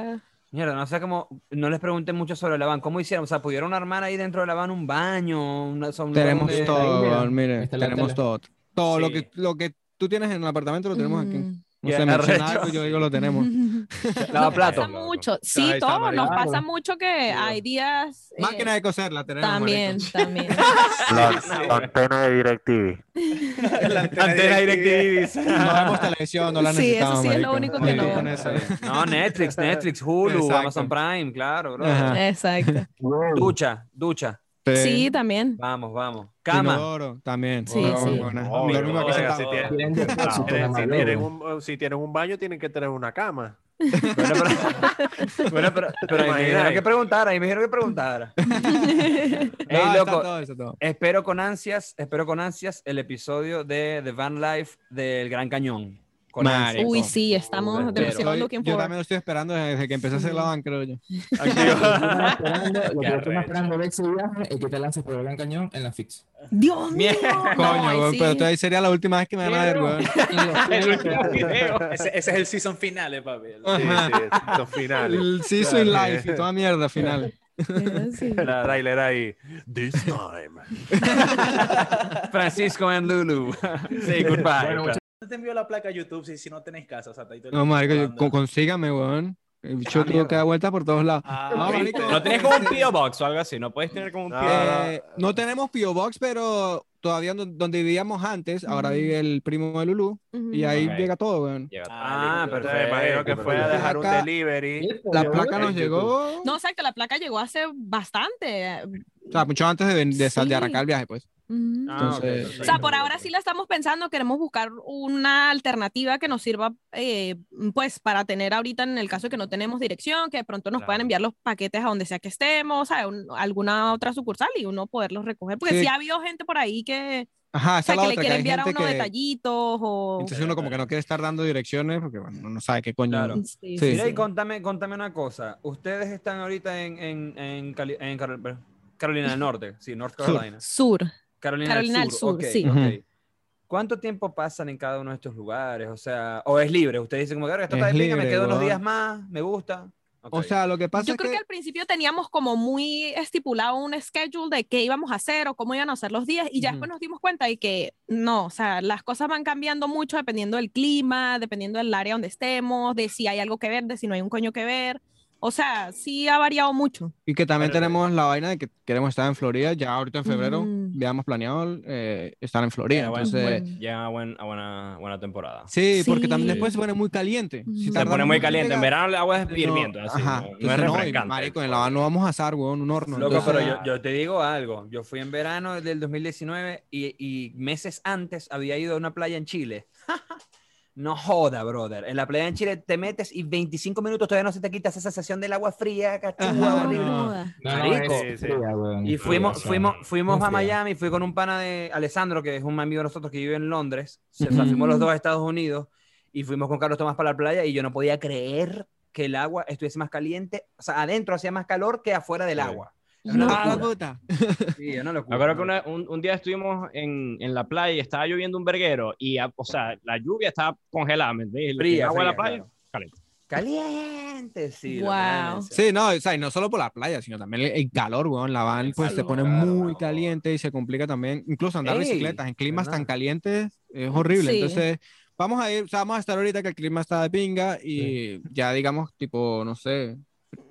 mierda, no sé cómo, no les pregunté mucho sobre la van. ¿Cómo hicieron? O sea, ¿pudieron armar ahí dentro de la van un baño? Una, lugar Tenemos todo, mira, mire, tenemos todo. Todo lo, que, lo que tú tienes en el apartamento lo tenemos aquí. Ujú. No Ya, sé, yo digo lo tenemos. *laughs* *laughs* Lavaplatos. Pasa mucho. Sí, todo. Nos pasa Claro. mucho que hay días. eh, Máquina de coser la tenemos. También, también. *laughs* La *laughs* antena de DirecTV. Antena DirecTV. No vemos televisión, no la Sí, eso necesitamos. sí es lo único que no. No, Netflix, Netflix, Hulu, Exacto. Amazon Prime, claro, bro. Exacto. Ducha, ducha. Sí, también. Vamos, vamos. Cama. Inodoro también. Sí, sí. Obvio, oiga, si tienen- si, un, si tienen un baño, tienen que tener una cama. Bueno, pero, *laughs* bueno, pero, pero ahí me dijeron que preguntar, ahí me dijeron que preguntar. *laughs* No, Ey, está loco, todo, está todo. espero con ansias, espero con ansias el episodio de The Van Life del Gran Cañón. Con ansias. Uy, sí, estamos demasiado looking yo forward. también lo estoy esperando desde que empecé a hacer la van, creo yo. Lo que yo estoy esperando- lo que Qué yo estoy esperando de ese viaje es que te lances por el Gran Cañón en la fix. Dios mío. *laughs* No, Coño, sí. pero entonces ahí sería la última vez que me van a ver, weón. *laughs* El último video. Ese, ese es el season finale, papi. Sí, sí, estos finales. El Season Life y toda mierda final. Sí. *laughs* El trailer ahí. This time. Francisco and Lulu. Say goodbye. Bueno, muchachos, ¿dónde te envío la placa a YouTube si, si no tenéis casa? O sea, ahí No, marico, con- consígame, weón. El bicho Ah, tuvo mierda. que dar vuelta por todos lados. Ah, No, marico. No tienes como un P.O. Box o algo así. No puedes tener como un No, P.O. Eh, no tenemos P.O. Box, pero todavía no- donde vivíamos antes, ahora Ujú. vive el primo de Lulu Ujú. y ahí Ok. llega todo, weón. Ah, Entonces, perfecto. imagino que fue a dejar un delivery. La placa nos llegó, No, exacto, la placa llegó hace bastante. o sea, mucho antes de, de, sal- de Sí. arrancar el viaje, pues. Ujú. Ah, Entonces- perfecto. O sea, por ahora sí la estamos pensando, queremos buscar una alternativa que nos sirva, eh, pues, para tener ahorita en el caso de que no tenemos dirección, que de pronto nos Claro. puedan enviar los paquetes a donde sea que estemos, a alguna otra sucursal y uno poderlos recoger, porque Sí. sí, ha habido gente por ahí que, Ajá, o sea, que le otra, quiere enviar a uno que... detallitos o... Entonces uno como que no quiere estar dando direcciones porque, bueno, no sabe qué coño. Claro. Sí, Sí. sí, Mira, y contame, contame una cosa. Ustedes están ahorita en, en, en, Cali- en Carol- Carolina del Norte, sí, North Sur. Carolina. Sur. Carolina, Carolina del Sur, Sur, ok, sí. ok. Ujú. ¿Cuánto tiempo pasan en cada uno de estos lugares? O sea, o es libre. Ustedes dicen como que "Ahora esto está Es de pinga, me libre, quedo unos weón. días más, me gusta. O Ok. sea, lo que pasa Yo es creo que... que... al principio teníamos como muy estipulado un schedule de qué íbamos a hacer o cómo iban a ser los días y ya Ujú. después nos dimos cuenta de que no, o sea, las cosas van cambiando mucho dependiendo del clima, dependiendo del área donde estemos, de si hay algo que ver, de si no hay un coño que ver. O sea, sí ha variado mucho. Y que también Pero- tenemos la vaina de que queremos estar en Florida. Ya ahorita en febrero Mm. habíamos planeado eh, estar en Florida. Llega, buen- Entonces, llega a, buen- a buena, buena temporada. sí, porque también Sí. después se pone muy caliente. Si. Se pone muy en caliente. En llegar, verano el agua es no- hirviendo. así, ajá, no- no, es no, refrescante. marico, en la van no vamos a asar, weón, un horno. Loco, entonces- pero yo, yo te digo algo. Yo fui en verano del 2019 y, y meses antes había ido a una playa en Chile. No joda, brother. En la playa en Chile te metes y 25 minutos todavía no se te quita esa sensación del agua fría, cachúa, Ajá. horrible. No. es Y fuimos, fuimos, fuimos a. Miami, fui con un pana de Alessandro, que es un amigo de nosotros que vive en Londres. Se- fuimos los dos a Estados Unidos y fuimos con Carlos Tomás para la playa y yo no podía creer que el agua estuviese más caliente. O sea, adentro hacía más calor que afuera del Sí. agua. No. Ah, puta. Sí, es una Me locura. acuerdo que una- un, un día estuvimos en, en la playa y estaba lloviendo un verguero y, a- o sea, la lluvia estaba congelada, ¿me entiendes? Fría, agua de la fría, playa, claro. caliente. Caliente, sí. lo Wow. Sí, no, o sea, y no solo por la playa, sino también el, el calor, weón. La van pues se calor. pone Claro, muy no. caliente y se complica también. Incluso andar Ey, bicicletas en climas ¿verdad? tan calientes es horrible. Sí. Entonces, vamos a ir, o sea, vamos a estar ahorita que el clima está de pinga y ya digamos, tipo, no sé,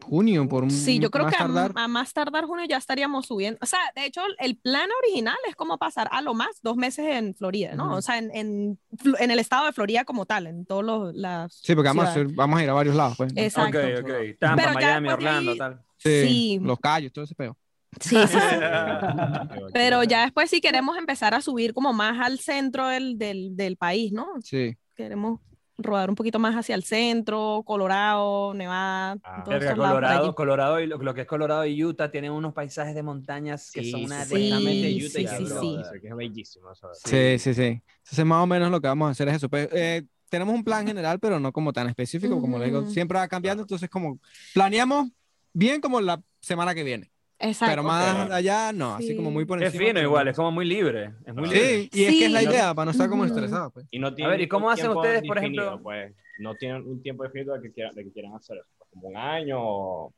junio por un Sí, yo creo más que a, tardar. a más tardar junio ya estaríamos subiendo. O sea, de hecho, el plan original es como pasar a lo más dos meses en Florida, ¿no? Ujú. O sea, en, en, en el estado de Florida como tal, en todos los las Sí, porque vamos a, hacer- vamos a ir a varios lados, pues. Exacto. Ok, ok. Tampa, Pero Miami, Orlando, ahí- tal. Sí, Sí. los callos, todo ese pedo. Sí, sí, sí. *laughs* Pero ya después si queremos empezar a subir como más al centro del, del, del país, ¿no? Sí. Queremos rodar un poquito más hacia el centro, Colorado, Nevada, Ah, todos Verga, Colorado. Colorado y lo, lo que es Colorado y Utah tienen unos paisajes de montañas que Sí, son una sí, supuestamente sí, Utah y sí, sí. es bellísimo. Sí, sí, sí. Entonces, más o menos lo que vamos a hacer es eso. Pues, eh, tenemos un plan general, pero no como tan específico, como les digo, siempre va cambiando. Entonces, como planeamos bien como la semana que viene, Exacto. pero más Ok. allá no, así Sí. como muy por Es encima. fino pero- igual, es como muy libre. Es muy libre. Sí, y es que es la Sí. idea, para no estar como estresado, pues. Y no A ver, ¿y cómo hacen ustedes, por definido, ejemplo? Pues, no tienen un tiempo definido de que quieran, de que quieran hacer eso. pues, Como un año o...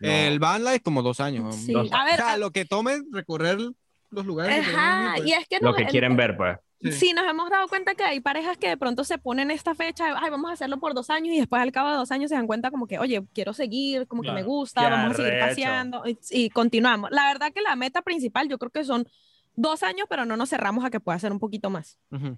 no. El van life como dos años. Sí. Dos- A ver, o sea, a- lo que tome recorrer los lugares. Ajá, pues. y es que Lo nos- que quieren ver, pues. Sí. Sí, nos hemos dado cuenta que hay parejas que de pronto se ponen esta fecha, ay, vamos a hacerlo por dos años y después al cabo de dos años se dan cuenta como que, oye, quiero seguir, como que me Claro. gusta, Qué vamos a seguir paseando y, y continuamos. La verdad que la meta principal yo creo que son dos años, pero no nos cerramos a que pueda ser un poquito más. Ujú.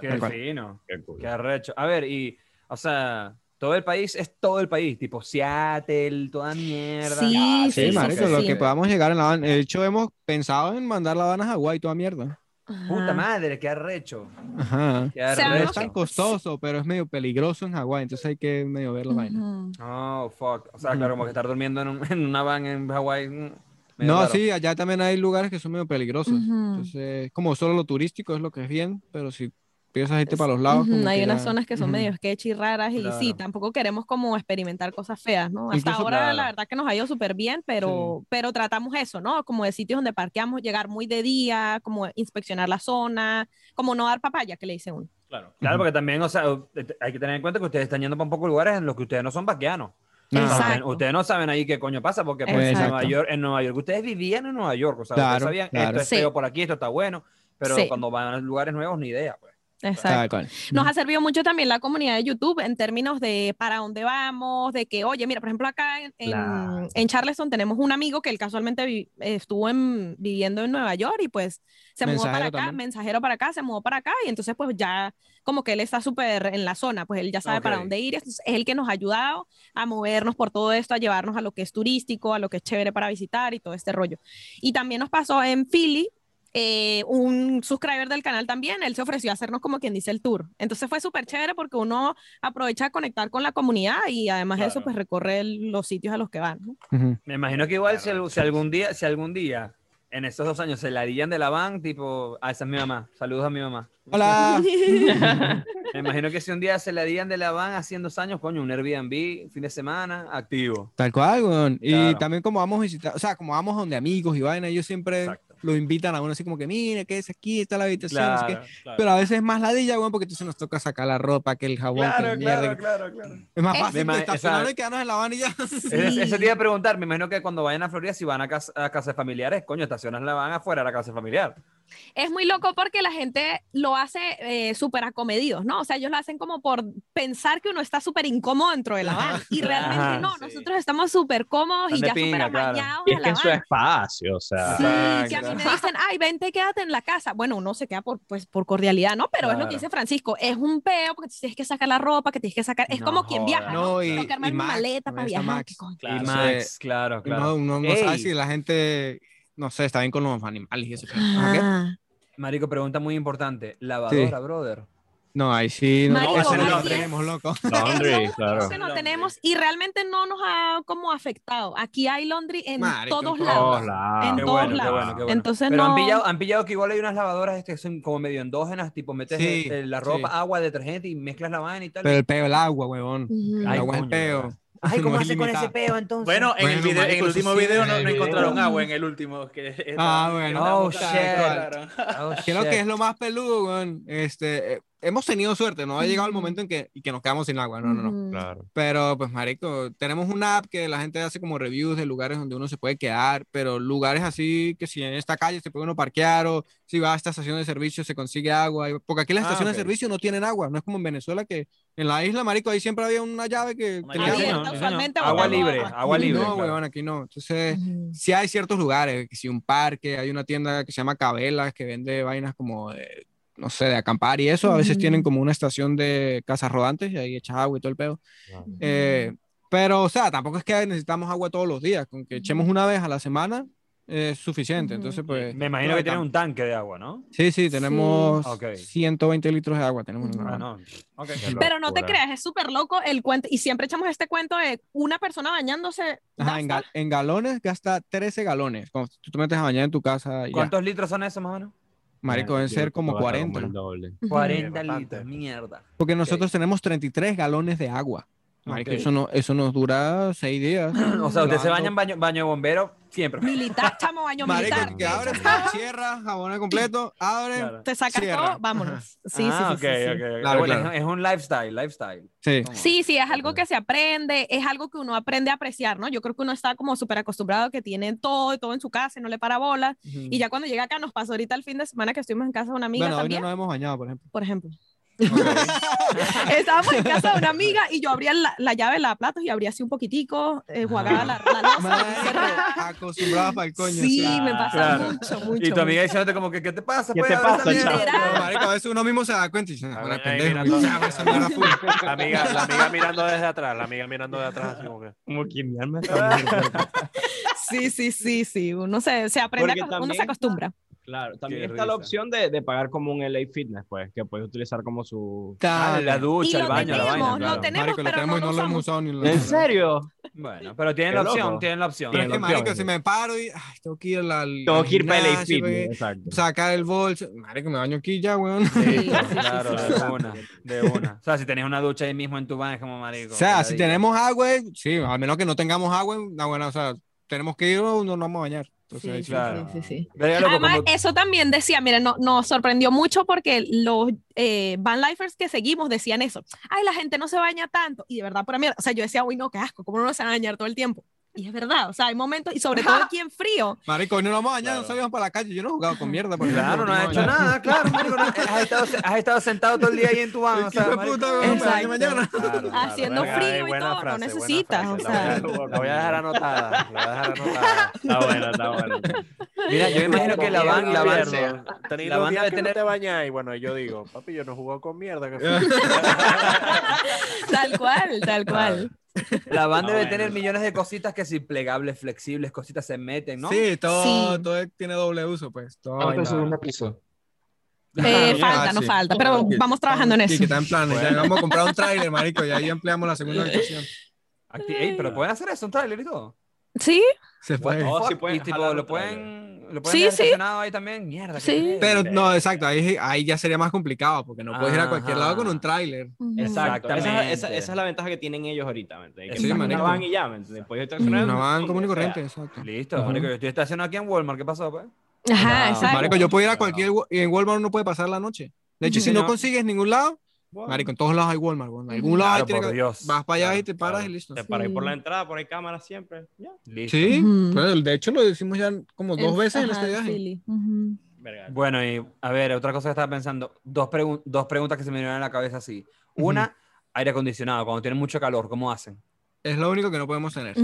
Qué Tal cual. fino. Qué cool. Qué arrecho. A ver, y, o sea, todo el país es todo el país, tipo Seattle, toda mierda. Sí, Ya, Sí, sí, marico, sí, lo que podamos llegar en la van. De hecho, hemos pensado en mandar la van a Hawái, toda mierda. Puta Ajá. madre, qué arrecho. Ajá. Qué sea, No arrecho. es tan costoso, pero es medio peligroso en Hawái, entonces hay que medio ver la vaina. Oh, fuck. O sea, claro, como que estar durmiendo en, un- en una van en Hawái. mm, No, raro. sí, allá también hay lugares que son medio peligrosos. Entonces, como solo lo turístico es lo que es bien, pero si irte para los lados. Hay unas ya- zonas que son ujú. medio sketchy raras y sí, tampoco queremos como experimentar cosas feas, ¿no? Hasta Incluso- ahora Claro. la verdad que nos ha ido súper bien, pero, pero tratamos eso, ¿no? Como de sitios donde parqueamos, llegar muy de día, como inspeccionar la zona, como no dar papaya, que le dice uno. Claro. Claro, porque también, o sea, hay que tener en cuenta que ustedes están yendo para un poco lugares en los que ustedes no son vaquianos. No. Ustedes, Exacto. ustedes no saben ahí qué coño pasa, porque pues, en. Nueva York, en Nueva York, ustedes vivían en Nueva York, o sea, Claro, ustedes sabían, claro. esto es Sí. feo por aquí, esto está bueno, pero Sí. cuando van a lugares nuevos, ni idea, pues. Exacto. Nos ha servido mucho también la comunidad de YouTube en términos de para dónde vamos, de que, oye, mira, por ejemplo, acá en, en- Claro. en Charleston tenemos un amigo que él casualmente vi- estuvo en- viviendo en Nueva York y pues se mudó para acá, también. mensajero para acá, se mudó para acá y entonces pues ya como que él está súper en la zona, pues él ya sabe para dónde ir, es el que nos ha ayudado a movernos por todo esto, a llevarnos a lo que es turístico, a lo que es chévere para visitar y todo este rollo. Y también nos pasó en Philly, eh, un subscriber del canal también, él se ofreció a hacernos como quien dice el tour. Entonces fue súper chévere porque uno aprovecha a conectar con la comunidad y además de eso Claro. pues recorre el- los sitios a los que van. ¿no? Ujú. Me imagino que igual si, al- si algún día, si algún día, en esos dos años, se la harían de la van, tipo, ah, esa es mi mamá, saludos a mi mamá. Hola. *laughs* Me imagino que si un día se la harían de la van hace dos años, coño, un Airbnb, fin de semana, activo. Tal cual, weón. Y Claro. también como vamos a visitar, o sea, como vamos donde amigos y vaina, yo siempre Exacto. Lo invitan a uno así como que, mire, que es aquí, está la habitación, no sé qué. Claro, claro. Pero a veces es más ladilla, weón, porque entonces nos toca sacar la ropa, que el jabón, que Claro, el mierda. claro, que- claro, claro. Es más Es- fácil Me de ima- estacionar esa- y quedarnos en la van y ya. *laughs* Ese, ese te iba a preguntar, me imagino que cuando vayan a Florida, si van a casa, a casa de familiares, coño, estacionas la van afuera de la casa familiar. Es muy loco porque la gente lo hace eh, súper acomedidos, ¿no? O sea, ellos lo hacen como por pensar que uno está súper incómodo dentro de la van. Y realmente Ajá, no, sí. nosotros estamos súper cómodos y Están de ya súper claro. amañados Y es la que en su espacio, o sea. Sí, Exacto. si a mí me dicen, ay, vente, quédate en la casa. Bueno, uno se queda por, pues, por cordialidad, ¿no? Pero es lo que dice Francisco, es un peo porque tienes que sacar la ropa, que tienes que sacar. Es No como quien viaja, ¿no? No, y- Tengo que armar y maleta para viajar. Max. Claro. y no Max, claro, claro. No, uno no sabe si la gente, no sé, está bien con los animales y eso. ¿qué? Ah. Marico, pregunta muy importante. Lavadora, brother. No, ahí sí, no, Marico, ese no lo es- tenemos, loco. *laughs* Laundry, Es claro. que no tenemos y realmente no nos ha como afectado. Aquí hay laundry en Marico, todos en lados. todos lados. En Qué todos bueno, qué lados. bueno, qué bueno. Entonces Pero no. han, pillado, han pillado que igual hay unas lavadoras este, que son como medio endógenas, tipo metes Sí, eh, la ropa, sí. agua, detergente y mezclas la vaina y tal. Pero el peo, el agua, huevón. Ujú. El Ay, agua es el coño, peo. ¿verdad? *laughs* Ay, ¿cómo No es hace con ese peo entonces? Bueno, en el, video, en el último sí, video no, el no encontraron agua en el último. Que Ah, bueno. Oh, shit. *laughs* Creo que es lo más peludo, weón. Este, eh, hemos tenido suerte, no ha llegado el momento en que, y que nos quedamos sin agua, no, no, no. Claro. Pero, pues, marico, tenemos una app que la gente hace como reviews de lugares donde uno se puede quedar, pero lugares así que si en esta calle se puede uno parquear o si va a esta estación de servicio se consigue agua. Porque aquí las Ah, estaciones ok. de servicio no tienen agua, no es como en Venezuela que en la isla, marico, ahí siempre había una llave que tenía. Abierta, no, usualmente Agua libre, agua. agua libre. No, claro. weón, aquí no. Entonces, Ujú. sí hay ciertos lugares, si un parque, hay una tienda que se llama Cabelas que vende vainas como de, no sé, de acampar y eso. A veces tienen como una estación de casas rodantes y ahí echas agua y todo el pedo. Eh, pero, o sea, tampoco es que necesitamos agua todos los días. Con que echemos una vez a la semana es suficiente. Entonces, pues. Me imagino no, que tienen un tanque de agua, ¿no? Sí, sí, tenemos Ok. 120 litros de agua. Tenemos. Ah, no. Ok. *laughs* Pero no te creas, es súper loco el cuento. Y siempre echamos este cuento de una persona bañándose. Ajá, en, gal- en galones gasta 13 galones. Cuando tú te metes a bañar en tu casa, ya. ¿Cuántos litros son esos más o menos? Marico, deben ser como va a estar 40. el doble. Ujú. 40 bastante. litros, mierda. Porque nosotros tenemos 33 galones de agua. Marico, Ok. eso, no, eso nos dura 6 días. *clears throat* O sea, ustedes se Lavando. bañan baño, baño de bombero siempre. Militar, *laughs* chamo, baño Marico, militar. que abre, cierra, jabona completo, abre. Claro. Te sacas Cierra. todo, vámonos. Sí, ah, sí, sí, ok, sí, sí. ok, ok. Claro, Bueno, claro. Es, es un lifestyle, lifestyle. Sí. Toma. Sí, sí, es algo que se aprende, es algo que uno aprende a apreciar, ¿no? Yo creo que uno está como súper acostumbrado que tiene todo y todo en su casa y no le para bola. Y ya cuando llega acá, nos pasó ahorita el fin de semana que estuvimos en casa de una amiga Bueno, hoy no también, nos hemos bañado, por ejemplo. por ejemplo. *laughs* Estábamos en casa de una amiga y yo abría la, la llave de la platos y abría así un poquitico, eh, jugaba la, la acostumbrado para el coño. Sí, me pasa claro. mucho, mucho. Y tu amiga diciéndote como que, ¿qué te pasa? ¿Qué pues? te pasa, marico, a veces uno mismo se da cuenta y dice, Ah, "Bueno, ahí pendejo, mirando. ya, pues, full". La amiga, la amiga mirando desde atrás, la amiga mirando de atrás, así como que. Como que mi alma está muerta. Sí, sí, sí, sí. Uno se, se aprende, Porque a- uno también se acostumbra. Claro, también Qué está la opción de, de pagar como un LA Fitness, pues, que puedes utilizar como su... Ah, la Y ducha, el baño, la tenemos, vaina. lo claro. tenemos, Marico, lo pero tenemos y no no lo hemos usado ni lo ¿En serio? Bueno, pero tienen Qué la loco. opción, tienen la opción. Pero es que, la opción, marico, sí. si me paro y ay, tengo que ir al, Tengo que ir para LA Fitness, exacto. sacar el bolso. Marico, me baño aquí ya, weón. Sí, Claro, de una, de una. O sea, si tenés una ducha ahí mismo en tu baño, es como marico. O sea, si tenemos agua, sí, al menos que no tengamos agua, no, bueno, o sea, tenemos que ir o no nos vamos a bañar. Entonces, Sí, claro. sí, sí, Además, como- eso también decía, miren, no, nos sorprendió mucho porque los eh, van lifers que seguimos decían eso. Ay, la gente no se baña tanto. Y de verdad, por mí, o sea, yo decía, uy, no, qué asco, ¿cómo no se va a bañar todo el tiempo? Y es verdad, o sea, hay momentos, y sobre todo aquí en frío. Marico, hoy no nos vamos a bañar, no Claro. salíamos para la calle. Yo no he jugado con mierda. por ejemplo, Claro, no has hecho bañar. nada, claro, marico, no- has, estado, has estado sentado todo el día ahí en tu baño, o ¿Qué sea, puta, mañana. Claro, claro, Haciendo verga. frío y todo, no frase, buena necesitas, frase. o sea. voy a- La voy a dejar anotada. La voy a dejar anotada. Está bueno, está bueno. Mira, yo me imagino que la van, la van, la van debe que tener- no te bañas y bueno, yo digo, papi, yo no juego con mierda. que fue". *laughs* Tal cual, tal cual. La van Ah, debe bueno. tener millones de cositas que si plegables, flexibles, cositas se meten, ¿no? Sí, todo, Sí. todo tiene doble uso, pues. Todo segundo piso. *laughs* Eh, Ah, falta, no sí. falta, pero Sí, vamos trabajando en Sí, eso. que está en planes. Ya vamos a comprar un tráiler, marico, y ahí ampliamos la segunda habitación. Ey, pero pueden hacer eso, un trailer y todo. Sí, Se puede. Oh, sí pueden y tipo, lo pueden, lo pueden Sí, sí. estacionado ahí también. Mierda. Sí. Pero no, exacto, ahí, ahí ya sería más complicado porque no puedes ir a cualquier lado con Ajá. un tráiler. Exacto. Esa, es- esa- esa es la ventaja que tienen ellos ahorita, ¿me entiendes? Que Sí, una van y ya, ¿me entiendes? Puedes estacionar Una van común y sea. corriente, exacto. Listo, marico, yo estoy estacionado aquí en Walmart, ¿qué pasó, pues? Ajá, No, exacto. Marico, yo puedo ir a cualquier, y en Walmart uno puede pasar la noche. De hecho, si no no. consigues ningún lado, Marico, en todos lados hay Walmart. En algún lado Claro, Dios. vas para allá Claro, y te paras claro. y listo. Te paras ahí por Sí. la entrada, por ahí cámaras siempre. Ya. Listo. Sí, Ujú. pero de hecho lo decimos ya como dos En- veces en ajá, este viaje. Ujú. Verga. Bueno, y a ver, otra cosa que estaba pensando, dos, pregun- dos preguntas que se me vinieron a la cabeza así. Una, aire acondicionado, cuando tiene mucho calor, ¿cómo hacen? Es lo único que no podemos tener.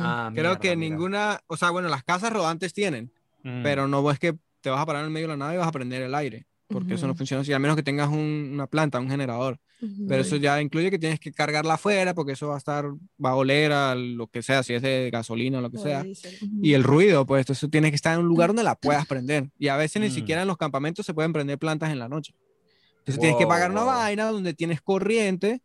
Ah, Creo mierda, que mira. ninguna, o sea, bueno, las casas rodantes tienen, Mm. pero no es que te vas a parar en el medio de la nada y vas a prender el aire, porque eso no funciona así, a menos que tengas un- una planta, un generador. Ujú. Pero eso ya incluye que tienes que cargarla afuera, porque eso va a estar, va a oler a lo que sea, si es de gasolina o lo que sea. Y el ruido, pues eso tienes que estar en un lugar donde la puedas prender. Y a veces ni Mm. siquiera en los campamentos se pueden prender plantas en la noche. Entonces tienes que Wow, pagar una wow. vaina donde tienes corriente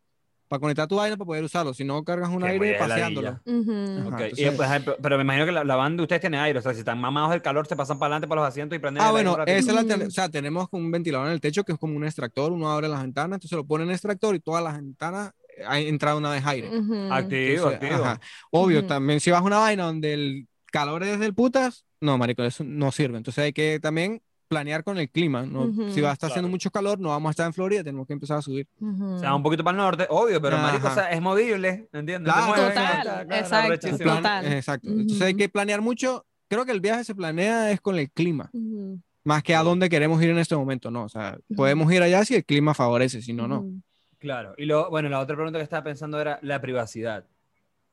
para conectar tu vaina para poder usarlo. Si no, cargas un Qué aire paseándolo. Ajá, y, pues, pero me imagino que la, la van de ustedes tiene aire, o sea, si están mamados del calor, se pasan para adelante para los asientos y prenden Ah, el aire bueno, ratito. esa es la o sea, tenemos un ventilador en el techo que es como un extractor, uno abre las ventanas, entonces lo pone en el extractor y todas las ventanas eh, ha entrado una vez aire. Activo, Entonces, activo. ajá. Obvio, también si vas a una vaina donde el calor es del putas, no, marico, eso no sirve. Entonces hay que también planear con el clima, ¿no? Ujú. Si va a estar haciendo Claro. mucho calor, no vamos a estar en Florida, tenemos que empezar a subir. Ujú. O sea, un poquito para el norte, obvio, pero marico, o sea, es movible, ¿entiendes? Claro, Se mueve, Total, está, claro, exacto. Total. Exacto. Entonces hay que planear mucho. Creo que el viaje se planea es con el clima, más que a dónde queremos ir en este momento, ¿no? O sea, podemos ir allá si el clima favorece, si no, no. Claro, y luego, bueno, la otra pregunta que estaba pensando era la privacidad.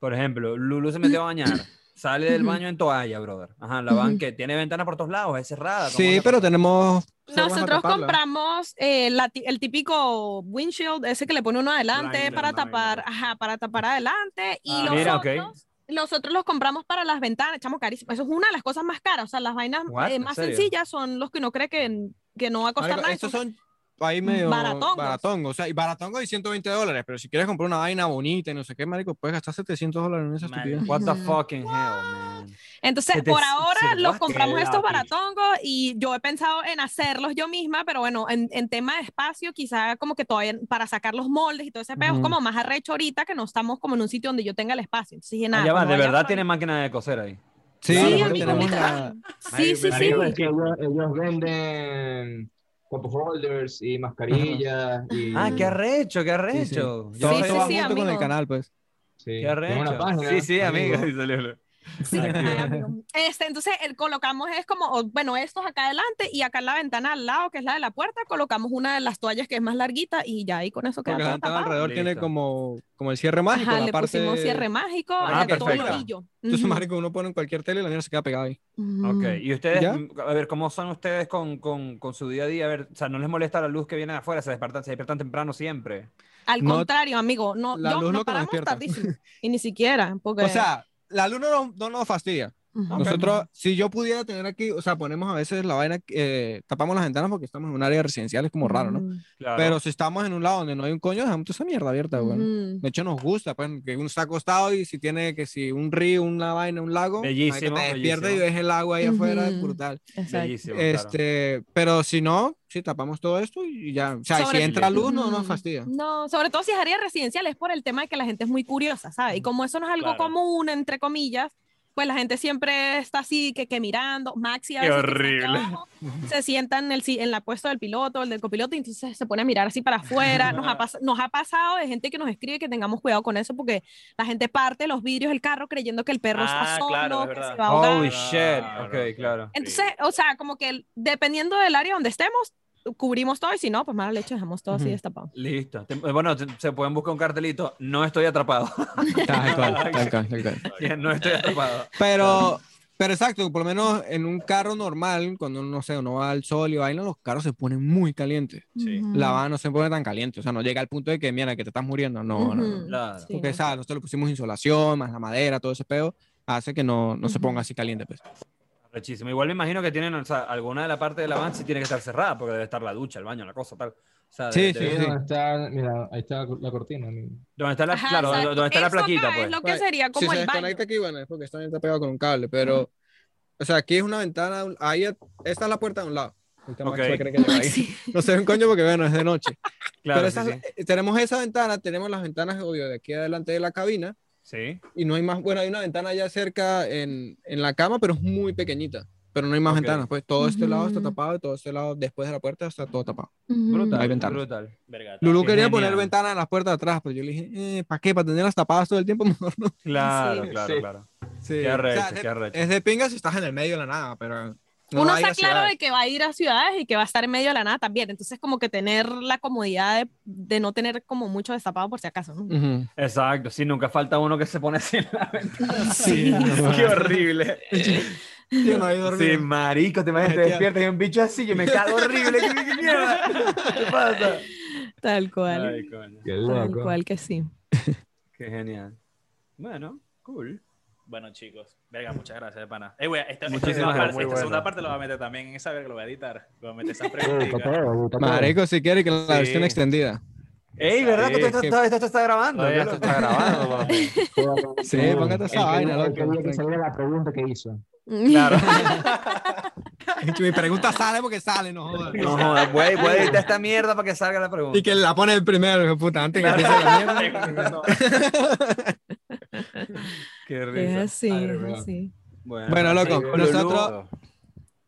Por ejemplo, Lulu se metió a bañar, sale del baño en toalla, brother. Ajá, la van que tiene ventanas por todos lados, es cerrada. ¿cómo Sí, pero tenemos... Nosotros compramos eh, la el típico windshield, ese que le pone uno adelante Blinder, para blinder. tapar, ajá, para tapar adelante. Y Ah, los mira, ok. otros, los otros los compramos para las ventanas, echamos carísimo. Eso es una de las cosas más caras. O sea, las vainas eh, ¿En más sencillas son los que uno cree que, que no va a costar Marico, nada. estos son ahí medio Baratongos. baratongos. O sea, y baratongo y 120 dólares, pero si quieres comprar una vaina bonita y no sé qué, marico, puedes gastar 700 dólares en esa Man, estupidez. What the fucking hell, man. Entonces, te- por ahora se- los what? compramos estos baratongos y yo he pensado en hacerlos yo misma, pero bueno, en, en tema de espacio, quizá como que todavía para sacar los moldes y todo ese pedo es como más arrecho ahorita que no estamos como en un sitio donde yo tenga el espacio. Entonces dije, nada, ya va, como de verdad tiene máquina de coser ahí. Sí, Sí, amigo, la- Sí, sí, sí. Ellos, ellos venden cup holders y mascarillas. Y, Ah, qué arrecho, qué sí, sí. arrecho. Todo Sí, eso sí, va sí, junto con el amigo. canal, pues. Sí, Qué arrecho. una página, sí, sí, amigo. amigo. Sí, ay. Este, entonces, el colocamos es como, bueno, estos acá adelante y acá en la ventana al lado, que es la de la puerta, colocamos una de las toallas que es más larguita y ya ahí con eso queda Porque la ventana alrededor tiene Listo. como, como el cierre mágico, Ajá, la le parte... pusimos cierre mágico, Ah, todo orillo. Entonces, Ujú. marico, uno pone en cualquier tele y la niña se queda pegada ahí. Ok, y ustedes, ¿Ya? a ver, ¿cómo son ustedes con, con, con su día a día? A ver, o sea, ¿no les molesta la luz que viene de afuera? ¿Se despiertan, se despiertan temprano siempre? Al No- contrario, amigo, no, la yo, luz no nos paramos tardísimo. Y ni siquiera, *laughs* porque... O sea, la luz no, no nos fastidia. Nosotros, si yo pudiera tener aquí, o sea, ponemos a veces la vaina, eh, tapamos las ventanas porque estamos en un área residencial, es como raro, ¿no? Claro. Pero si estamos en un lado donde no hay un coño, dejamos toda esa mierda abierta, güey. Ujú. De hecho, nos gusta, pues, que uno está acostado y si tiene que si un río, una vaina, un lago, Bellísimo, te despierta y ves el agua ahí afuera, Ujú. brutal. Bellísimo, claro. Este, pero si no, si tapamos todo esto y ya, o sea, Sobre- si entra luz, no nos fastidia. No, sobre todo si es área residencial, es por el tema de que la gente es muy curiosa, ¿sabes? Y como eso no es algo Claro. común, entre comillas, pues la gente siempre está así, que, que mirando. Maxi a Qué veces aquí horrible. abajo, *laughs* se sienta en, el, si- en la puesta del piloto, el del copiloto, y entonces se pone a mirar así para afuera. Nos ha, *laughs* pas- nos ha pasado de gente que nos escribe que tengamos cuidado con eso porque la gente parte los vidrios del carro creyendo que el perro Ah, está solo, claro, es que se va a ahogar. Holy shit. Ok, claro. Entonces, o sea, como que dependiendo del área donde estemos, cubrimos todo y si no, pues mala leche, dejamos todo así Ujú. destapado. Listo. Te- Bueno, se pueden buscar un cartelito. No estoy atrapado. *laughs* *laughs* Tal cual, tal cual, tal cual. no estoy atrapado. Pero, pero exacto, por lo menos en un carro normal, cuando no sé, uno va al sol y vaina, los carros se ponen muy calientes. Sí. La van no se pone tan caliente, o sea, no llega al punto de que, mira, que te estás muriendo. No, no, no. Ujú. Claro. Sí, Porque, no. ¿sabes? Nosotros le pusimos insolación, más la madera, todo ese pedo, hace que no, no se Ujú. ponga así caliente, pues. Rechísimo. Igual me imagino que tienen, o sea, alguna de la parte de la van sí tiene que estar cerrada, porque debe estar la ducha, el baño, la cosa, tal. O sea, Sí, de- sí, de- Sí, sí. donde está, mira, ahí está la cortina. Donde está la, Ajá, claro, exacto. donde está la plaquita, Es pues. lo que sería como si se el baño. desconecta aquí, bueno, es porque está, está pegado con un cable, pero, o sea, aquí es una ventana, ahí, esta es la puerta de un lado. Ahorita Max Ok. va a creer que llega ahí. Sí. No se ve un coño porque, bueno, es de noche. *laughs* Claro, pero sí, esas- eh, tenemos esa ventana, tenemos las ventanas, obvio, de aquí adelante de la cabina, sí. Y no hay más, bueno, hay una ventana allá cerca en, en la cama, pero es muy pequeñita. pero no hay más Ok. ventanas. Pues todo este lado está tapado y todo este lado después de la puerta está todo tapado. Ujú. Brutal, Hay ventanas. brutal. Verga, Lulu quería poner genial. ventanas en las puertas de atrás, pero yo le dije, eh, ¿para qué? ¿Para tenerlas tapadas todo el tiempo? *laughs* Mejor no. Claro, Sí. claro, Sí. claro. Sí. Qué arrecho, es de- qué arrecho. Es de pinga si estás en el medio de la nada, pero. No Uno está claro ciudades. de que va a ir a ciudades y que va a estar en medio de la nada también. Entonces, como que tener la comodidad de, de no tener como mucho destapado por si acaso, ¿no? Exacto, sí, nunca falta uno que se pone así en la ventana. *laughs* Sí, Qué horrible. Sí, no dormido. Sí, marico, te imaginas, te despiertas y un bicho así, yo me cago horrible. ¿Qué, qué mierda? ¿Qué pasa? Tal cual. Ay, Tal cual que sí. Qué genial. Bueno, cool. Bueno, chicos, verga, muchas gracias, pana. Eh, güey, esta, esta Muchísimas segunda gracias, parte, esta segunda parte lo voy a meter también en esa verga, lo voy a editar. Voy a meter esas *laughs* preguntas. está está. Marico, si quiere que la Sí. versión extendida. Ey, ¿verdad que Sí, esto, que- esto- esto está grabando? Qué esto está grabado, papi. *laughs* Sí, póngate esa vaina, loco. que que saliera la pregunta que hizo. Claro. *laughs* Mi pregunta sale porque sale, no jodas. No jodas, voy, voy a editar esta mierda para que salga la pregunta. Y que la pone el primero, puta, antes que empiece la mierda. Qué Es risa. así, Madre es mía. así. Bueno, loco, nosotros-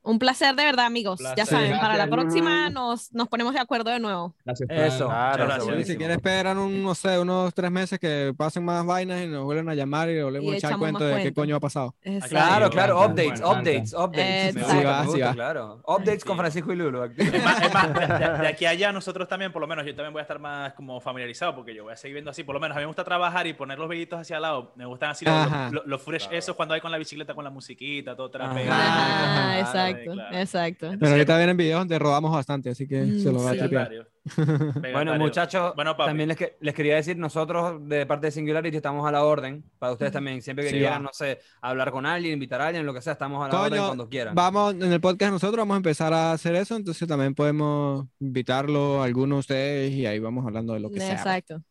Un placer de verdad, amigos. Ya saben, para la próxima nos, nos ponemos de acuerdo de nuevo. Gracias, Eso. Claro, gracias. Si quieren esperan un, no sé, unos tres meses que pasen más vainas y nos vuelven a llamar y volvemos Y a echar más de qué coño ha pasado. Exacto. Claro, claro, updates, updates, updates. Exacto. Sí, va, sí va. claro. Updates con. Francisco y Lulu. Es más, es más, de, aquí a allá nosotros también, por lo menos yo también voy a estar más como familiarizado porque yo voy a seguir viendo así, por lo menos a mí me gusta trabajar y poner los vellitos hacia al lado, me gustan así los, los, los fresh esos cuando hay con la bicicleta con la musiquita, todo trapeo. Ah, Claro, exacto, claro. exacto. Pero ahorita vienen videos donde rodamos bastante, así que Mm, se lo va a tripear. *laughs* Bueno, muchachos, Bueno, también les, que- les quería decir, nosotros de parte de Singularity estamos a la orden. Para ustedes también, siempre que Sí, quieran, va. no sé, hablar con alguien, invitar a alguien, lo que sea, estamos a la orden cuando quieran. vamos, en el podcast nosotros vamos a empezar a hacer eso, entonces también podemos invitarlo a alguno de ustedes y ahí vamos hablando de lo que sea. Exacto.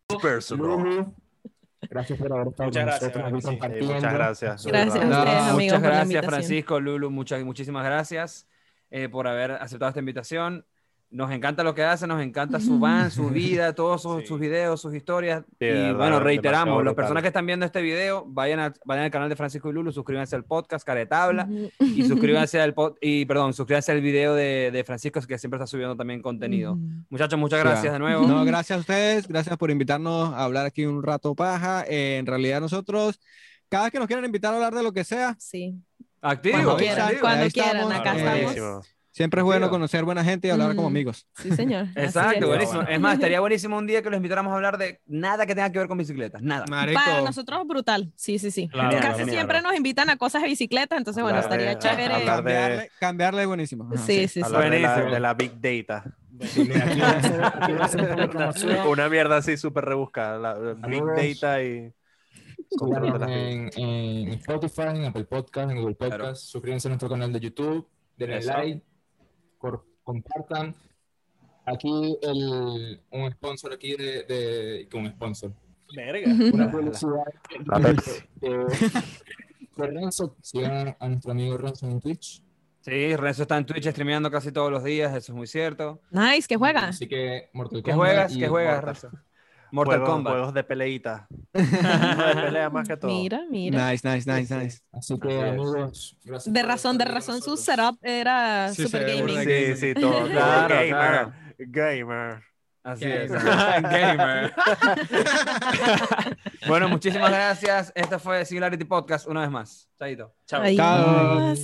Gracias por haber estado Muchas con gracias, nosotros aquí sí. Compartiendo. muchas gracias. Gracias a ustedes, No, amigos, muchas gracias. Francisco, Lulu, muchas, muchísimas gracias eh, por haber aceptado esta invitación. Nos encanta lo que hace, nos encanta su van, su vida, todos sus, Sí. sus videos, sus historias. Sí, y verdad, bueno, reiteramos, las personas que están viendo este video, vayan, a- vayan al canal de Francisco y Lulu, suscríbanse al podcast Caretabla y *laughs* suscríbanse al pod- y perdón, suscríbanse al video de, de Francisco que siempre está subiendo también contenido. Muchachos, muchas gracias de nuevo. No, gracias a ustedes, gracias por invitarnos a hablar aquí un rato paja. Eh, en realidad nosotros, cada vez que nos quieran invitar a hablar de lo que sea, Sí. Activo, Cuando quieran, cuando quieran, acá estamos. Buenísimo. siempre es bueno Activo. conocer buena gente y hablar como Ujú. amigos. Sí, señor. *laughs* Exacto, es. buenísimo. Es más, estaría *laughs* buenísimo un día que los invitáramos a hablar de nada que tenga que ver con bicicletas, nada. Marico, Para nosotros brutal, sí, sí, sí. Claro, Casi genial. siempre nos invitan a cosas de bicicleta, entonces bueno, estaría de- chévere. de- cambiarle, cambiarle buenísimo. Ajá, Sí, sí, sí. Hablar de la, Buenísimo. de la Big Data. Sí, una mierda así súper rebuscada. La, Big. Data y. en, en Spotify, en Apple Podcast, en Google Podcast. Claro. Suscríbanse a nuestro canal de YouTube. Denle like. Compartan. Aquí el, un sponsor aquí de, de que un sponsor. Verga. Una publicidad La de, de Renzo. Sigan a nuestro amigo Renzo en Twitch. Sí, Renzo está en Twitch streameando casi todos los días, eso es muy cierto. Nice, que juega. Así que Mortal ¿Qué Kombat juegas? y ¿Qué juegas. Renzo? Mortal juegos, Kombat. Juegos de peleita. *laughs* Juegos de pelea más que todo. Mira, mira. Nice, nice, nice, nice. Así que Así es. amigos, gracias De razón, de razón, su setup era Sí, super gaming. Sí, sí, todo. *laughs* Claro, gamer. claro. Gamer. Así Gamer. es. Gamer. *laughs* bueno, muchísimas gracias. Este fue Singularity Podcast una vez más. Chaito. Chao. Adiós. Chao.